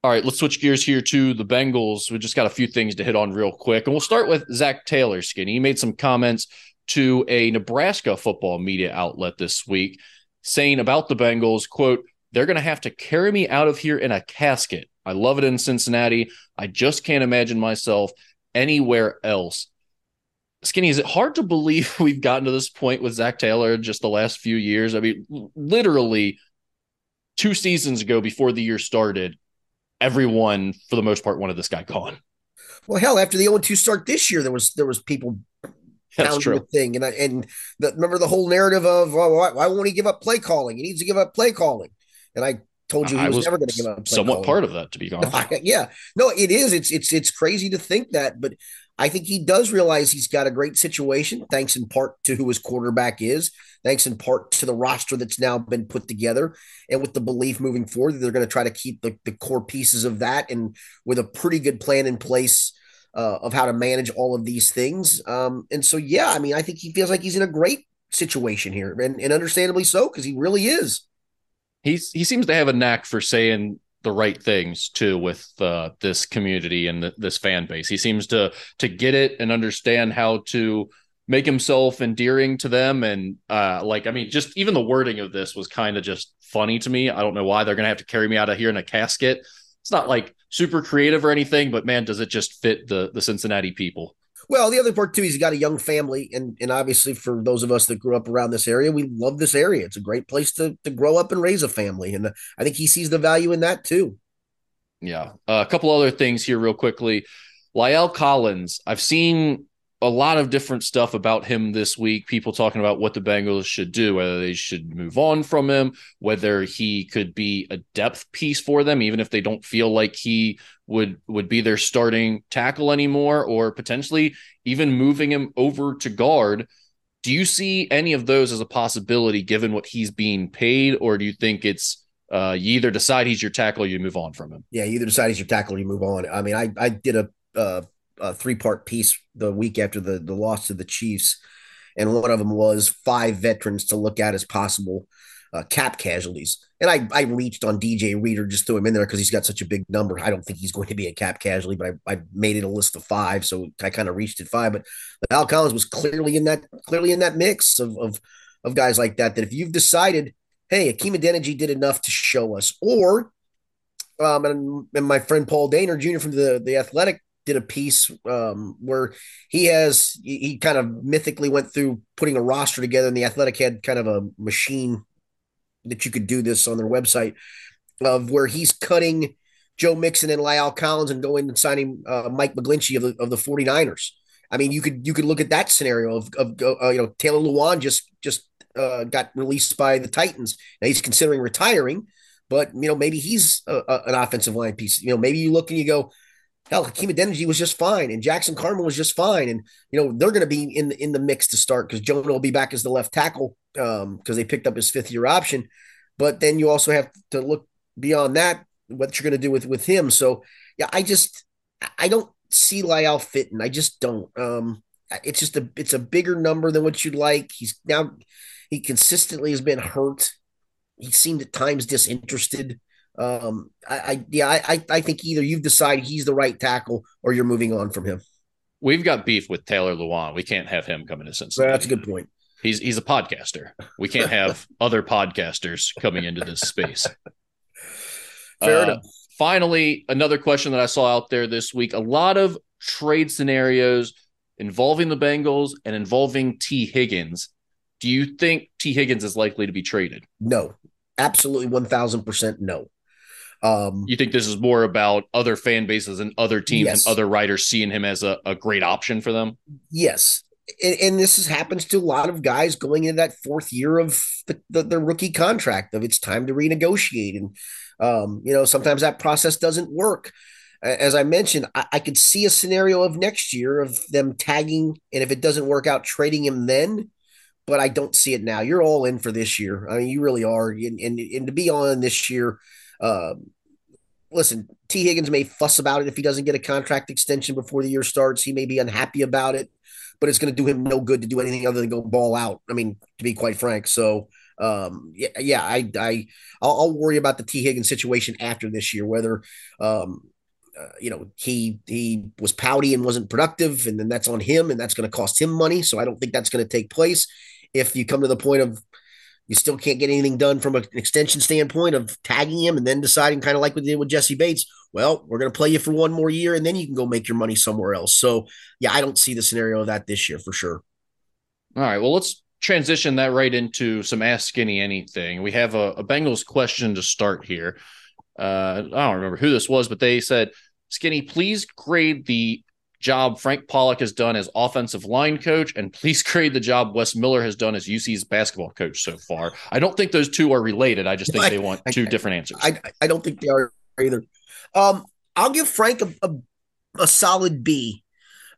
All right, let's switch gears here to the Bengals. We just got a few things to hit on real quick. And we'll start with Zac Taylor, Skinny. He made some comments to a Nebraska football media outlet this week saying about the Bengals, quote, they're going to have to carry me out of here in a casket. I love it in Cincinnati. I just can't imagine myself anywhere else. Skinny, is it hard to believe <laughs> we've gotten to this point with Zac Taylor just the last few years? I mean, literally two seasons ago before the year started, everyone for the most part wanted this guy gone. Well, hell, after the 0-2 start this year, there was there was people That's true. the thing, and I, and the, remember the whole narrative of well, why, why, won't he give up play calling? He needs to give up play calling, and I told you he was, was never going to give up. somewhat calling. part of that, to be <laughs> honest. yeah, no, it is. It's it's it's crazy to think that, but I think he does realize he's got a great situation, thanks in part to who his quarterback is, thanks in part to the roster that's now been put together, and with the belief moving forward that they're going to try to keep the, the core pieces of that and with a pretty good plan in place uh, of how to manage all of these things. Um, and so, yeah, I mean, I think he feels like he's in a great situation here, and, and understandably so, because he really is. He's he seems to have a knack for saying the right things too with uh, this community and the, this fan base. He seems to to get it and understand how to make himself endearing to them and uh, like I mean just even the wording of this was kind of just funny to me. I don't know why they're going to have to carry me out of here in a casket. It's not like super creative or anything, but man, does it just fit the the Cincinnati people. Well, the other part too, he's got a young family, and and obviously for those of us that grew up around this area, we love this area. It's a great place to to grow up and raise a family, and I think he sees the value in that too. Yeah, uh, a couple other things here, real quickly. La'el Collins, I've seen a lot of different stuff about him this week. People talking about what the Bengals should do, whether they should move on from him, whether he could be a depth piece for them, even if they don't feel like he would would be their starting tackle anymore, or potentially even moving him over to guard. Do you see any of those as a possibility given what he's being paid, or do you think it's uh, you either decide he's your tackle or you move on from him? Yeah, you either decide he's your tackle or you move on. I mean, I I did a uh, a three part piece the week after the the loss to the Chiefs, and one of them was five veterans to look at as possible uh, cap casualties. And I I reached on DJ Reader just threw him in there because he's got such a big number. I don't think he's going to be a cap casualty, but I, I made it a list of five, so I kind of reached at five. But Al Collins was clearly in that clearly in that mix of of of guys like that. That if you've decided, hey, Hakeem Adeniji did enough to show us, or um, and, and my friend Paul Dehner Jr. from the the Athletic did a piece um, where he has he, he kind of mythically went through putting a roster together, and the Athletic had kind of a machine that you could do this on their website of where he's cutting Joe Mixon and La'el Collins and going and signing uh, Mike McGlinchey of the of the 49ers. I mean, you could you could look at that scenario of of uh, you know Taylor Lewan just just uh, got released by the Titans. Now he's considering retiring, but you know maybe he's a, a, an offensive line piece. You know maybe you look and you go, Hell, Hakeem Adeniji was just fine, and Jackson Carman was just fine, and you know they're going to be in in the mix to start because Jonah will be back as the left tackle because um, they picked up his fifth year option. But then you also have to look beyond that what you're going to do with with him. So yeah, I just I don't see Lyle fitting. I just don't. Um, it's just a it's a bigger number than what you'd like. He's now he consistently has been hurt. He seemed at times disinterested. Um, I, I yeah, I, I think either you've decided he's the right tackle or you're moving on from him. We've got beef with Taylor Lewan. We can't have him coming to Cincinnati. That's a good point. He's he's a podcaster. We can't have <laughs> other podcasters coming into this space. <laughs> Fair uh, enough. Finally, another question that I saw out there this week: a lot of trade scenarios involving the Bengals and involving Tee Higgins. Do you think Tee Higgins is likely to be traded? No, absolutely, one thousand percent no. Um, you think this is more about other fan bases and other teams yes. and other writers seeing him as a, a great option for them? Yes. And, and, this is, happens to a lot of guys going into that fourth year of the, the, the, rookie contract of it's time to renegotiate. And Um, you know, sometimes that process doesn't work. As I mentioned, I, I could see a scenario of next year of them tagging, and if it doesn't work out, trading him then. But I don't see it now. You're all in for this year. I mean, you really are. And, and, and to be on this year, uh, listen, Tee Higgins may fuss about it if he doesn't get a contract extension before the year starts. He may be unhappy about it, but it's going to do him no good to do anything other than go ball out. I mean, to be quite frank. So, um, yeah, yeah, I, I, I'll, I'll worry about the Tee Higgins situation after this year, whether, um, uh, you know, he he was pouty and wasn't productive, and then that's on him, and that's going to cost him money. So I don't think that's going to take place. If you come to the point of you still can't get anything done from an extension standpoint of tagging him and then deciding kind of like what we did with Jessie Bates. Well, we're going to play you for one more year and then you can go make your money somewhere else. So, yeah, I don't see the scenario of that this year for sure. All right. Well, let's transition that right into some Ask Skinny Anything. We have a, a Bengals question to start here. Uh, I don't remember who this was, but they said, Skinny, please grade the job Frank Pollack has done as offensive line coach, and please <laughs> grade the job Wes Miller has done as UC's basketball coach so far. I don't think those two are related. I just think <laughs> I, they want two I, different answers. I, I don't think they are either. Um, I'll give Frank a, a, a solid B.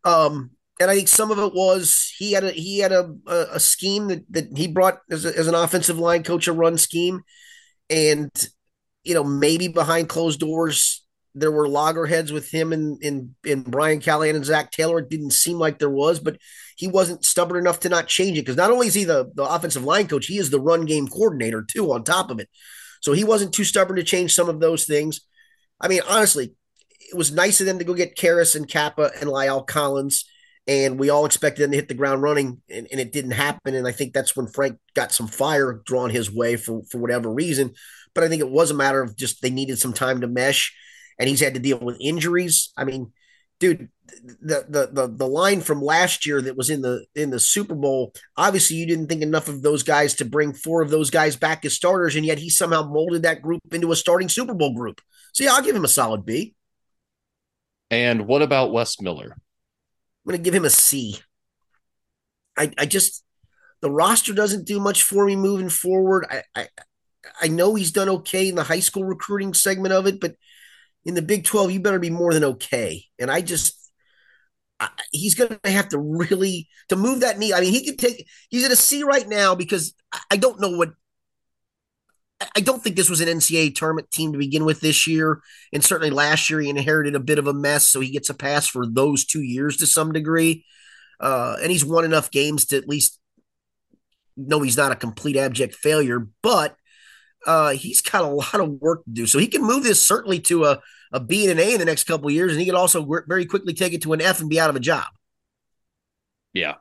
Um, and I think some of it was he had a he had a a, a scheme that, that he brought as, a, as an offensive line coach a run scheme, and you know maybe behind closed doors there were loggerheads with him and in in Brian Callahan and Zac Taylor. It didn't seem like there was, but he wasn't stubborn enough to not change it because not only is he the, the offensive line coach, he is the run game coordinator too. On top of it, so he wasn't too stubborn to change some of those things. I mean, honestly, it was nice of them to go get Karras and Cappa and Lyle Collins, and we all expected them to hit the ground running, and, and it didn't happen. And I think that's when Frank got some fire drawn his way for for whatever reason. But I think it was a matter of just they needed some time to mesh and he's had to deal with injuries. I mean, dude, the the the the line from last year that was in the in the Super Bowl, obviously you didn't think enough of those guys to bring four of those guys back as starters, and yet he somehow molded that group into a starting Super Bowl group. So yeah, I'll give him a solid B. And what about Wes Miller? I'm going to give him a C. I I just the roster doesn't do much for me moving forward. I I I know he's done okay in the high school recruiting segment of it, but in the Big 12, you better be more than okay. And I just, I, he's going to have to really to move that knee. I mean, he could take. He's at a C right now because I don't know what. I don't think this was an NCAA tournament team to begin with this year, and certainly last year he inherited a bit of a mess, so he gets a pass for those two years to some degree. Uh, and he's won enough games to at least know he's not a complete abject failure, but uh, he's got a lot of work to do. So he can move this certainly to a, a B and an A in the next couple of years, and he can also very quickly take it to an F and be out of a job. Yeah,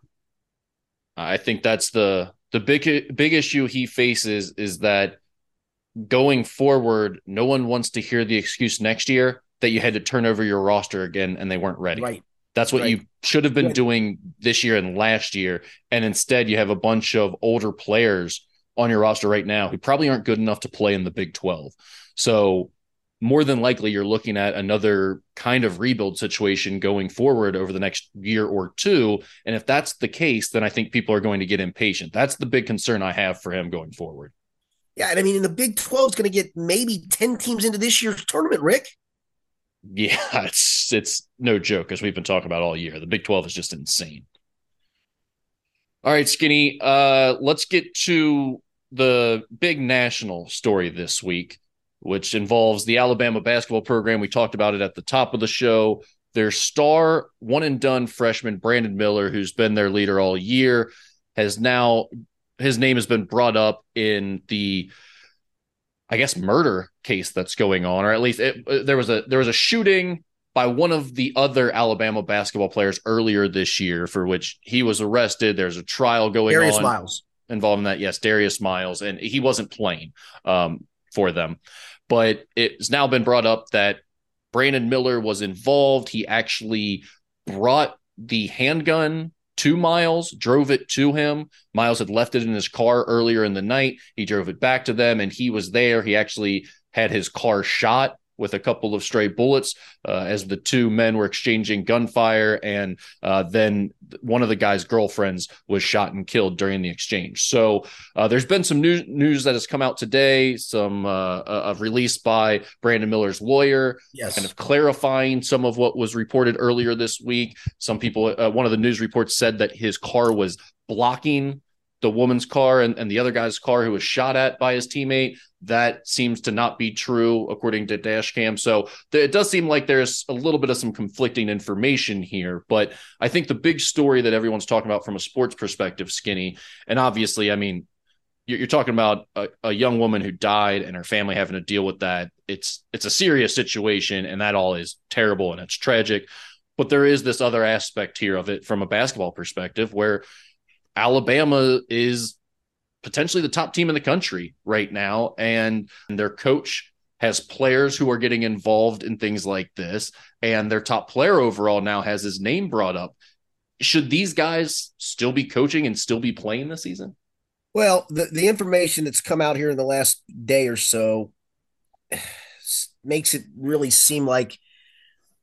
I think that's the the big big issue he faces is that going forward, no one wants to hear the excuse next year that you had to turn over your roster again and they weren't ready. Right. That's what right. you should have been doing this year and last year. And instead, you have a bunch of older players on your roster right now who probably aren't good enough to play in the Big 12. So, more than likely, you're looking at another kind of rebuild situation going forward over the next year or two. And if that's the case, then I think people are going to get impatient. That's the big concern I have for him going forward. Yeah. And I mean, in the Big 12 is going to get maybe 10 teams into this year's tournament, Rick. Yeah, <laughs> it's it's no joke as we've been talking about all year. The Big 12 is just insane. All right, Skinny. Uh, let's get to the big national story this week, which involves the Alabama basketball program. We talked about it at the top of the show. Their star one and done freshman, Brandon Miller, who's been their leader all year, has now his name has been brought up in the I guess murder case that's going on, or at least it, uh, there was a there was a shooting by one of the other Alabama basketball players earlier this year for which he was arrested. There's a trial going Darius on. Miles involved in that. Yes, Darius Miles, and he wasn't playing um, for them, but it's now been brought up that Brandon Miller was involved. He actually brought the handgun to Miles, drove it to him. Miles had left it in his car earlier in the night. He drove it back to them, and he was there. He actually had his car shot with a couple of stray bullets uh, as the two men were exchanging gunfire. And uh, then one of the guy's girlfriends was shot and killed during the exchange. So uh, there's been some news, news that has come out today, some uh, uh, released by Brandon Miller's lawyer, yes. kind of clarifying some of what was reported earlier this week. Some people, uh, one of the news reports said that his car was blocking the woman's car and, and the other guy's car who was shot at by his teammate. That seems to not be true according to Dashcam. So th- it does seem like there's a little bit of some conflicting information here. But I think the big story that everyone's talking about from a sports perspective, Skinny, and obviously, I mean, you're, talking about a, a young woman who died and her family having to deal with that. It's it's a serious situation, and that all is terrible and it's tragic. But there is this other aspect here of it from a basketball perspective where Alabama is potentially the top team in the country right now, and their coach has players who are getting involved in things like this, and their top player overall now has his name brought up. Should these guys still be coaching and still be playing this season? Well, the, the information that's come out here in the last day or so <sighs> makes it really seem like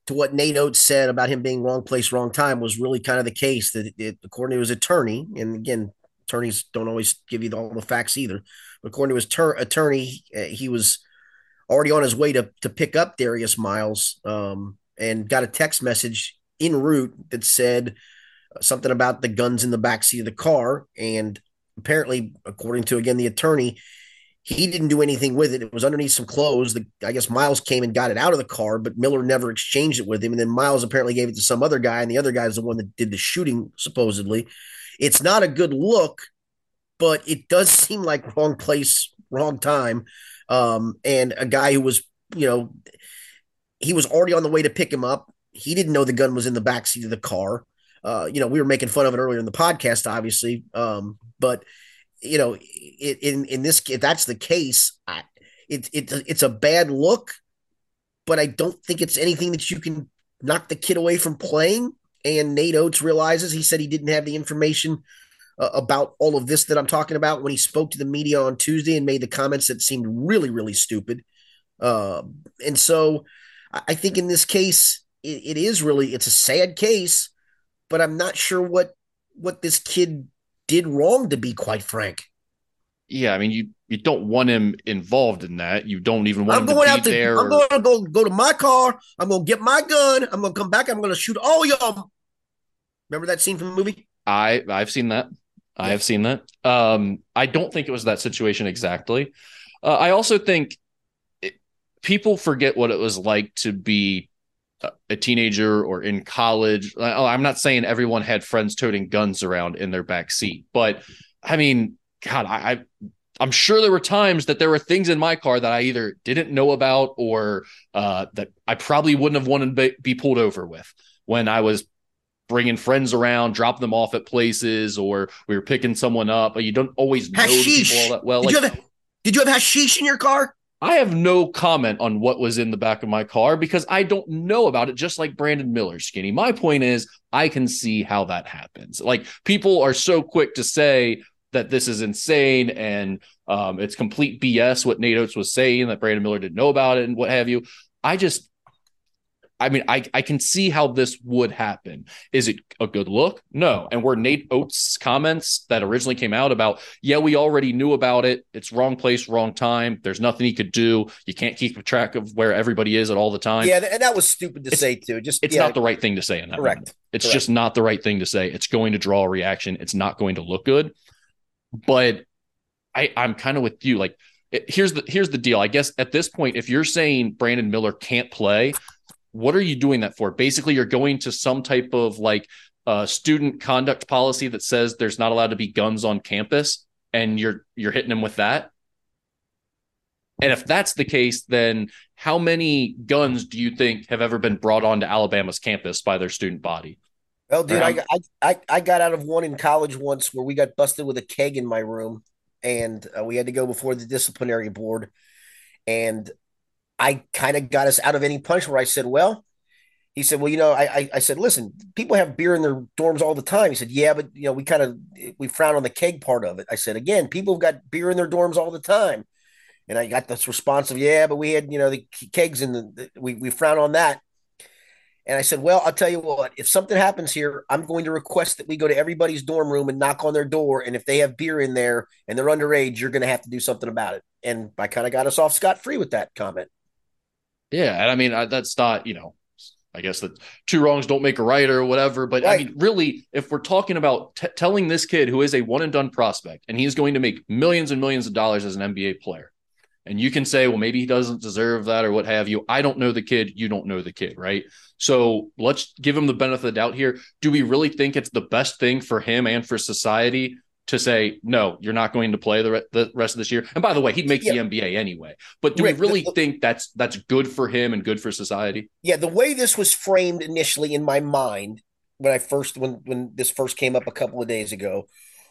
to what Nate Oats said about him being wrong place, wrong time was really kind of the case. That it, according to his attorney, and again, attorneys don't always give you all the facts either. But according to his ter- attorney, uh, he was already on his way to to pick up Darius Miles, um, and got a text message en route that said something about the guns in the backseat of the car. And apparently, according to again the attorney, he didn't do anything with it. It was underneath some clothes. The, I guess Miles came and got it out of the car, but Miller never exchanged it with him. And then Miles apparently gave it to some other guy, and the other guy is the one that did the shooting, supposedly. It's not a good look, but it does <laughs> seem like wrong place, wrong time. Um, and a guy who was, you know, he was already on the way to pick him up. He didn't know the gun was in the backseat of the car. Uh, you know, we were making fun of it earlier in the podcast, obviously. Um, but you know, in in this if that's the case, I, it, it it's a bad look, but I don't think it's anything that you can knock the kid away from playing. And Nate Oats realizes he said he didn't have the information uh, about all of this that I'm talking about when he spoke to the media on Tuesday and made the comments that seemed really really stupid. Uh, and so I think in this case it, it is really it's a sad case, but I'm not sure what what this kid did wrong, to be quite frank. Yeah, I mean, you you don't want him involved in that. You don't even want I'm him going to out to, there. I'm going to go go to my car. I'm going to get my gun. I'm going to come back. I'm going to shoot all y'all. Remember that scene from the movie? I I've seen that. I have seen that. Um, I don't think it was that situation exactly. Uh, I also think it, people forget what it was like to be a teenager or in college. I'm not saying everyone had friends toting guns around in their back seat, but I mean, God, I, I I'm sure there were times that there were things in my car that I either didn't know about or uh, that I probably wouldn't have wanted to be pulled over with when I was bringing friends around, dropping them off at places, or we were picking someone up. But you don't always know people all that well. Did, like, you have, did you have hashish in your car? I have no comment on what was in the back of my car because I don't know about it, just like Brandon Miller, skinny. My point is, I can see how that happens. Like, people are so quick to say that this is insane and um, it's complete BS what Nate Oats was saying, that Brandon Miller didn't know about it and what have you. I just, I mean, I, I can see how this would happen. Is it a good look? No. And were Nate Oats' comments that originally came out about, yeah, we already knew about it. It's wrong place, wrong time. There's nothing he could do. You can't keep track of where everybody is at all the time. Yeah, and that was stupid to it's, say too. Just it's yeah. not the right thing to say in that. Correct. Moment. It's Correct. just not the right thing to say. It's going to draw a reaction. It's not going to look good. But I, I'm kind of with you. Like, here's the here's the deal. I guess at this point, if you're saying Brandon Miller can't play, what are you doing that for? Basically, you're going to some type of like uh, student conduct policy that says there's not allowed to be guns on campus, and you're you're hitting them with that. And if that's the case, then how many guns do you think have ever been brought onto Alabama's campus by their student body? Well, dude, I, I, I got out of one in college once where we got busted with a keg in my room, and uh, we had to go before the disciplinary board, and I kind of got us out of any punch where I said, well, he said, well, you know, I, I, said, listen, people have beer in their dorms all the time. He said, yeah, but you know, we kind of we frown on the keg part of it. I said, again, people have got beer in their dorms all the time. And I got this response of, yeah, but we had, you know, the kegs and the, the we, we frown on that. And I said, well, I'll tell you what, if something happens here, I'm going to request that we go to everybody's dorm room and knock on their door. And if they have beer in there and they're underage, you're going to have to do something about it. And I kind of got us off scot free with that comment. Yeah. And I mean, that's not, you know, I guess that two wrongs don't make a right or whatever. But right. I mean, really, if we're talking about t- telling this kid who is a one and done prospect and he's going to make millions and millions of dollars as an NBA player, and you can say, well, maybe he doesn't deserve that or what have you. I don't know the kid. You don't know the kid, right? So let's give him the benefit of the doubt here. Do we really think it's the best thing for him and for society to say no you're not going to play the, re- the rest of this year. And by the way he'd make yeah. the nba anyway. But do Rick, we really the, think that's that's good for him and good for society? Yeah the way this was framed initially in my mind when i first when when this first came up a couple of days ago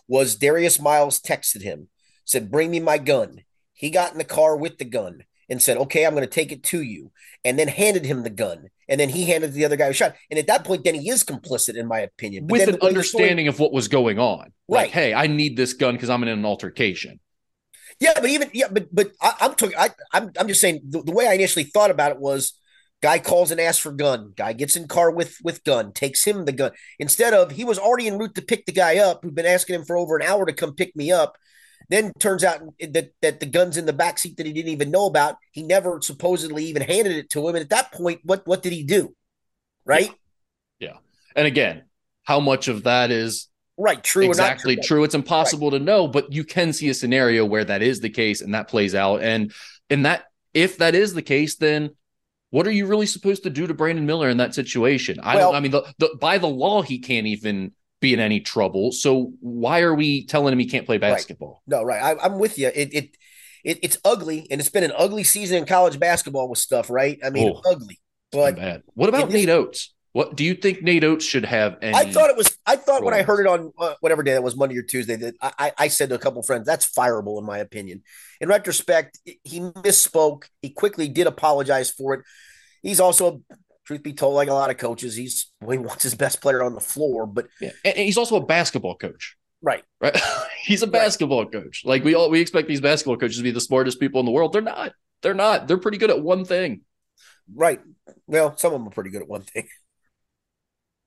was darius miles texted him said bring me my gun. He got in the car with the gun and said okay i'm going to take it to you and then handed him the gun and then he handed the other guy a shot. And at that point, then he is complicit, in my opinion. But With an understanding story, of what was going on. Right. Like, hey, I need this gun because I'm in an altercation. Yeah, but even yeah, but but I, am talking. I, I'm I'm just saying the, the, way I initially thought about it was, guy calls and asks for gun. Guy gets in car with with gun, takes him the gun. Instead of he was already en route to pick the guy up, who'd been asking him for over an hour to come pick me up. Then turns out that that the gun's in the back seat that he didn't even know about. He never supposedly even handed it to him. And at that point, what what did he do? Right? Yeah. yeah. And again, how much of that is right true exactly true. true. It's impossible right. to know, but you can see a scenario where that is the case and that plays out. And and that, if that is the case, then what are you really supposed to do to Brandon Miller in that situation? I well, don't. I mean, the, the, by the law, he can't even be in any trouble. So why are we telling him he can't play basketball? Right. No, right. I, am with you. It, it it it's ugly, and it's been an ugly season in college basketball with stuff. Right. I mean, oh, ugly. But bad. What about Nate Oats? What do you think Nate Oats should have? I thought it was. I thought when I heard it on uh, whatever day that was, Monday or Tuesday, that I, I said to a couple friends, "That's fireable," in my opinion. In retrospect, he misspoke. He quickly did apologize for it. He's also truth be told, like a lot of coaches, he's well, he wants his best player on the floor. But yeah. and he's also a basketball coach. Right. Right. <laughs> he's a basketball right. coach. Like we all we expect these basketball coaches to be the smartest people in the world. They're not. They're not. They're pretty good at one thing. Right. Well, some of them are pretty good at one thing.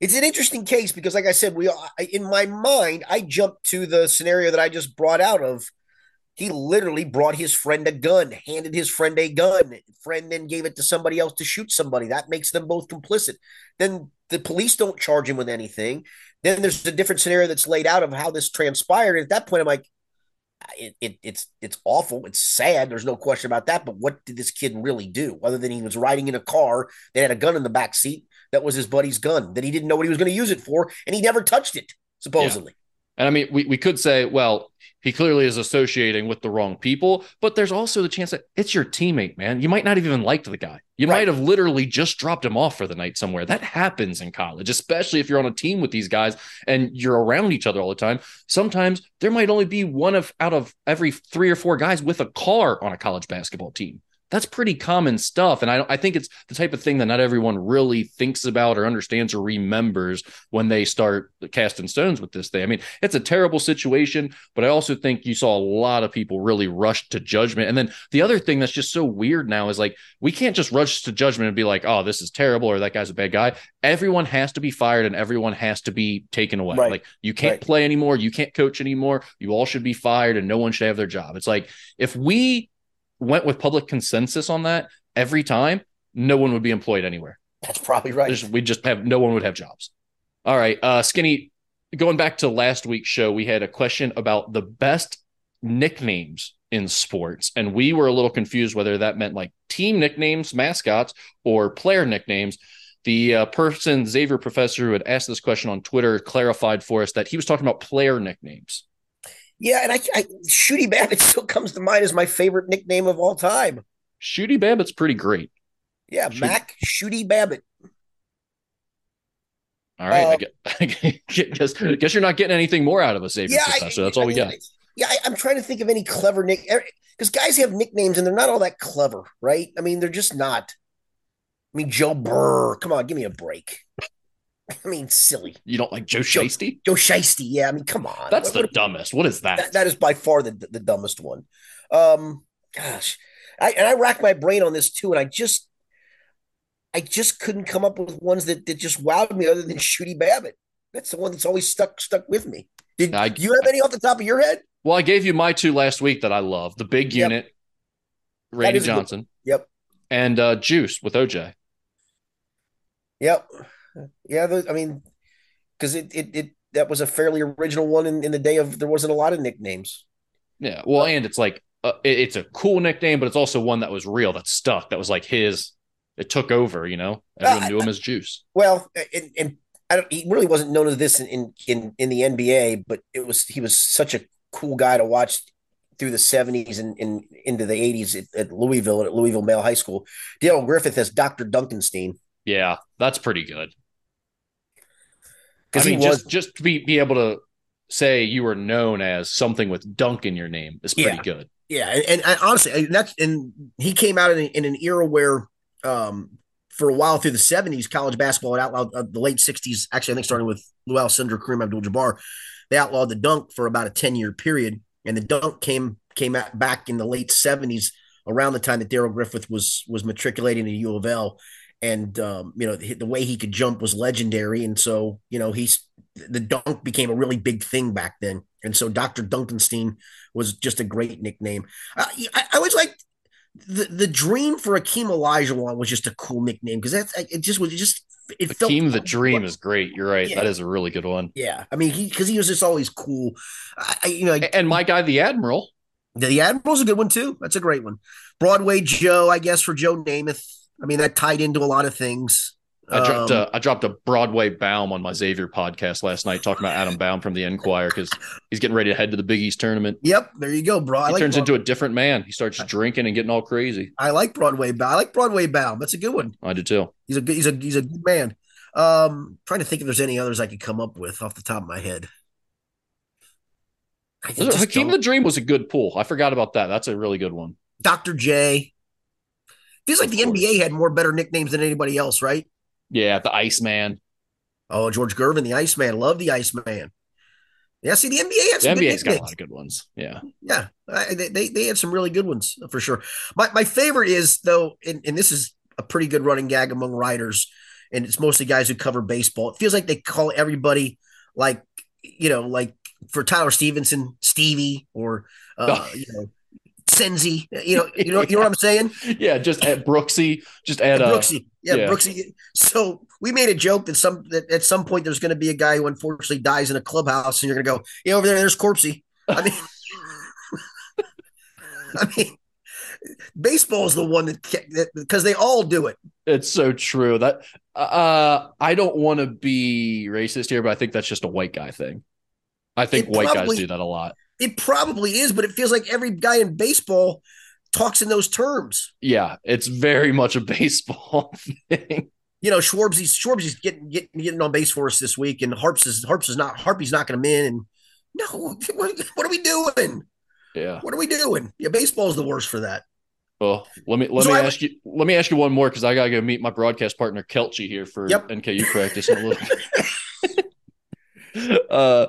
It's an interesting case because, like I said, we in my mind, I jumped to the scenario that I just brought out of he literally brought his friend a gun, handed his friend a gun. Friend then gave it to somebody else to shoot somebody. That makes them both complicit. Then the police don't charge him with anything. Then there's a different scenario that's laid out of how this transpired. And at that point, I'm like, it, it, it's it's awful. It's sad. There's no question about that. But what did this kid really do, other than he was riding in a car that had a gun in the back seat that was his buddy's gun that he didn't know what he was going to use it for, and he never touched it supposedly. And I mean, we, we could say, well, he clearly is associating with the wrong people, but there's also the chance that it's your teammate, man. You might not have even liked the guy. You right. might have literally just dropped him off for the night somewhere. That happens in college, especially if you're on a team with these guys and you're around each other all the time. Sometimes there might only be one of out of every three or four guys with a car on a college basketball team that's pretty common stuff. And I, I think it's the type of thing that not everyone really thinks about or understands or remembers when they start casting stones with this thing. I mean, it's a terrible situation, but I also think you saw a lot of people really rush to judgment. And then the other thing that's just so weird now is like, we can't just rush to judgment and be like, oh, this is terrible or that guy's a bad guy. Everyone has to be fired and everyone has to be taken away. Right. Like, you can't right. play anymore. You can't coach anymore. You all should be fired and no one should have their job. It's like, if we went with public consensus on that every time, no one would be employed anywhere. That's probably right. we just have no one would have jobs. All right, uh, Skinny. Going back to last week's show, we had a question about the best nicknames in sports, and we were a little confused whether that meant like team nicknames, mascots, or player nicknames. The uh, person, Xavier Professor, who had asked this question on Twitter, clarified for us that he was talking about player nicknames. Yeah, and I, I Shooty Babitt still comes to mind as my favorite nickname of all time. Shooty Babitt's pretty great. Yeah. Mac Shooty Babitt. All right, uh, <laughs> I guess, guess you're not getting anything more out of us, Xavier yeah, Professor. That's all I we got. Yeah, I, am trying to think of any clever nick because guys have nicknames and they're not all that clever, right? I mean, they're just not. I mean, Joe Burr. Come on, give me a break. I mean, silly. You don't like Joe Shiesty? Joe, Joe Shiesty, yeah. I mean, come on. That's what, the what, dumbest. What is that? that? That is by far the, the dumbest one. Um, gosh, I and I racked my brain on this too, and I just I just couldn't come up with ones that, that just wowed me other than Shooty Babitt. That's the one that's always stuck stuck with me. Did I, you have any off the top of your head? Well, I gave you my two last week that I love: the big unit, yep. Randy Johnson. Yep. And uh, Juice with OJ. Yep. Yeah, I mean, because it, it it that was a fairly original one in, in the day of there wasn't a lot of nicknames. Yeah. Well, and it's like uh, it, it's a cool nickname, but it's also one that was real, that stuck, that was like his. It took over, you know. Everyone uh, knew him as Juice. Well, and, and I don't. He really wasn't known as this in, in in the NBA, but it was. He was such a cool guy to watch through the 70s and, and into the 80s at, at, Louisville at Louisville Male High School. Dale Griffith as Dr. Dunkenstein. Yeah, that's pretty good. I mean, was, just just to be, be able to say you were known as something with dunk in your name is pretty yeah, good. Yeah, and, and, honestly, and that's and he came out in, in an era where, um, for a while through the '70s, college basketball had outlawed uh, the late '60s. Actually, I think starting with Lou Alcindor, Kareem Abdul-Jabbar, they outlawed the dunk for about a 10 year period, and the dunk came came out back in the late '70s around the time that Darrell Griffith was was matriculating to U of L and um, you know the, the, way he could jump was legendary and so you know he's the dunk became a really big thing back then and so dr dunkenstein was just a great nickname uh, I, I always like the the dream for Akeem Olajuwon was just a cool nickname because that's it just was just it Akeem the Dream is great. You're right. Yeah. That is a really good one. Yeah, I mean, he because he was just always cool. I, you know, and my guy, the Admiral. The Admiral's a good one too. That's a great one. Broadway Joe, I guess, for Joe Namath. I mean, that tied into a lot of things. I dropped um, a I dropped a Broadway Baum on my Xavier podcast last night, talking about Adam Baum from the Enquirer because he's getting ready to head to the Big East tournament. Yep, there you go, bro. I he like turns Broadway. into a different man. He starts drinking and getting all crazy. I like Broadway Baum. I like Broadway Baum. That's a good one. I do too. He's a good. He's a he's a good man. Um, trying to think if there's any others I could come up with off the top of my head. I think Hakeem the Dream was a good pool. I forgot about that. That's a really good one. Dr. J. Feels like the NBA had more better nicknames than anybody else, right? Yeah, the Iceman. Oh, George Gervin, the Iceman. Love the Iceman. Yeah, see, the NBA has some NBA's got a lot of good ones. Yeah, yeah, they, they they had some really good ones for sure. My my favorite is though, and, and this is a pretty good running gag among writers, and it's mostly guys who cover baseball. It feels like they call everybody like you know, like for Tyler Stephenson, Stevie, or uh, <laughs> you know, Senzi. You know, you know, you know what I'm saying? <laughs> Yeah, just at Brooksy, just add a Brooksy. Yeah, yeah, Brooksy. So we made a joke that some that at some point there's going to be a guy who unfortunately dies in a clubhouse, and you're going to go, yeah, over there, there's Corpsey. I mean, <laughs> I mean, baseball is the one that because they all do it. It's so true that uh, I don't want to be racist here, but I think that's just a white guy thing. I think it white probably, guys do that a lot. It probably is, but it feels like every guy in baseball talks in those terms. Yeah, it's very much a baseball <laughs> thing. You know, Schwarbs's Schwarbs's getting, getting getting on base for us this week, and Harps is Harps is not Harpy's knocking him in. And no, <laughs> what, what are we doing? Yeah, what are we doing? Yeah, baseball is the worst for that. Well, let me let so me I, ask you let me ask you one more because I gotta go meet my broadcast partner Kelchi here for yep. NKU practice in a little <laughs> bit. uh,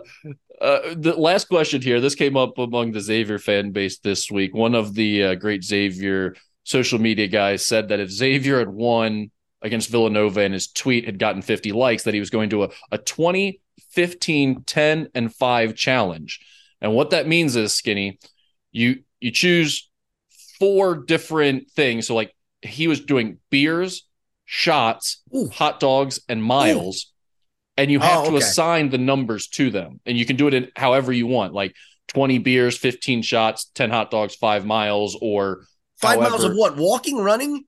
uh, the last question here. This came up among the Xavier fan base this week. One of the uh, great Xavier social media guys said that if Xavier had won against Villanova and his tweet had gotten 50 likes, that he was going to a, a 20, 15, 10, and 5 challenge. And what that means is, Skinny, you you choose four different things. So, like, he was doing beers, shots, Ooh. hot dogs, and miles. Ooh and you have oh, to assign the numbers to them. And you can do it in however you want like 20 beers 15 shots 10 hot dogs 5 miles or five however. miles of what? Walking running?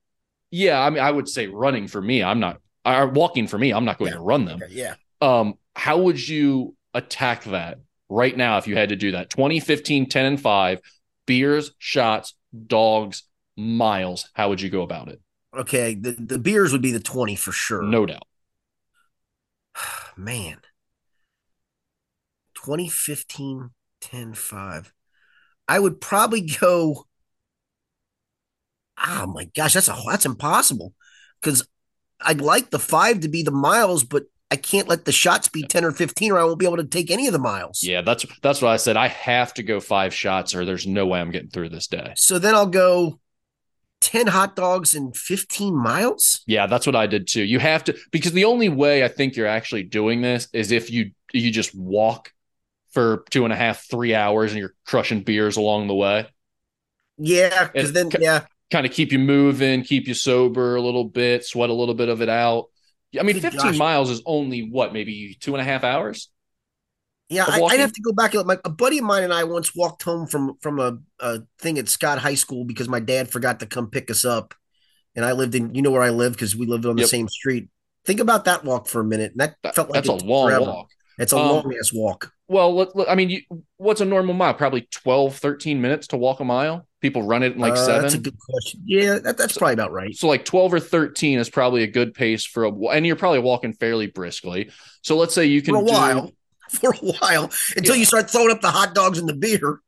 Yeah i mean i would say running for me i'm not uh, walking for me i'm not going yeah. to run them. okay, yeah. Um how would you attack that right now if you had to do that? 20 15 10 and 5 beers shots dogs miles. How would you go about it? Okay the, the beers would be the 20 for sure. No doubt man 2015 10 5 i would probably <laughs> go oh my gosh that's a that's impossible because i'd like the five to be the miles but I can't let the shots be 10 or 15 or I won't be able to take any of the miles. Yeah, that's that's what I said. I have to go five shots or there's no way I'm getting through this day. So then I'll go 10 hot dogs and 15 miles. Yeah, that's what I did too. You have to because the only way I think you're actually doing this is if you you just walk for two and a half, three hours and you're crushing beers along the way. Yeah, because then yeah. Kind of keep you moving, keep you sober a little bit, sweat a little bit of it out. I mean, Good 15 gosh. miles is only what, maybe two and a half hours? Yeah, I, would have to go back. My a buddy of mine and I once walked home from from a, a thing at Scott High School because my dad forgot to come pick us up, and I lived in you know where I live because we lived on the yep. same street. Think about that walk for a minute. And that, that felt like that's a long forever. walk. It's a um, long ass walk. Well, look, look, I mean, you, what's a normal mile? Probably 12, 13 minutes to walk a mile. People run it in like uh, seven. That's a good question. Yeah, that, that's so, probably about right. So, like 12 or 13 is probably a good pace for a, and you're probably walking fairly briskly. So, let's say you can for a do, while, <laughs> for a while until yeah. you start throwing up the hot dogs and the beer.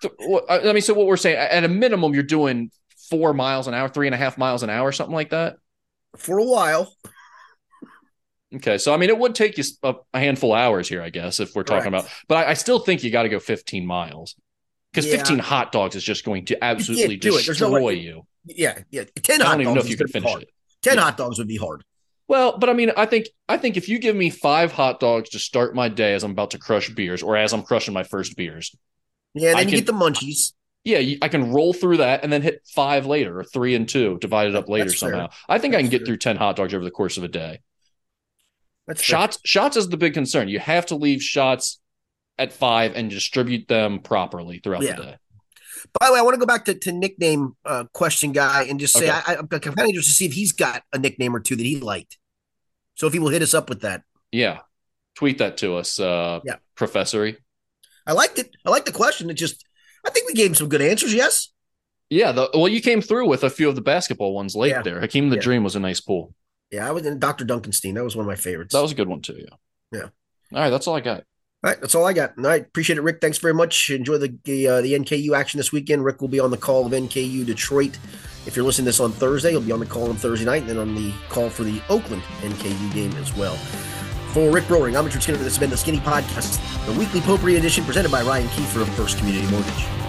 So, I mean, so what we're saying at a minimum, you're doing four miles an hour, three and a half miles an hour, something like that. For a while. Okay, so I mean, it would take you a, handful of hours here, I guess, if we're talking about. But I, I still think you got to go 15 miles because yeah. 15 hot dogs is just going to absolutely destroy no you. Yeah, yeah. 10 I don't even know if you can finish it. 10 yeah. hot dogs would be hard. Well, but I mean, I think I think if you give me five hot dogs to start my day as I'm about to crush beers, or as I'm crushing my first beers, yeah, then I you can, get the munchies. Yeah, I can roll through that and then hit five later, or three and two, divide it up later That's somehow. Fair. I think That's I can get fair. through ten hot dogs over the course of a day. That's shots. Fair. Shots is the big concern. You have to leave shots at five and distribute them properly throughout yeah. the day. By the way, I want to go back to, to nickname uh, question guy and just say okay. I, am kind of interested to see if he's got a nickname or two that he liked. So if he will hit us up with that, yeah, tweet that to us, uh, yeah, Professory. I liked it. I like the question. It just, I think we gave him some good answers. Yes. Yeah. The, well, you came through with a few of the basketball ones late yeah. there. Hakeem the yeah. Dream was a nice pull. Yeah, I was in Dr. Dunkenstein. That was one of my favorites. That was a good one too. Yeah. Yeah. All right, that's all I got. All right, that's all I got. Right, appreciate it, Rick. Thanks very much. Enjoy the the, uh, the NKU action this weekend. Rick will be on the call of NKU Detroit. If you're listening to this on Thursday, he'll be on the call on Thursday night, and then on the call for the Oakland NKU game as well. For Rick Broering, I'm Richard Skinner. This has been the Skinny Podcast, the weekly potpourri edition presented by Ryan Kiefer of First Community Mortgage.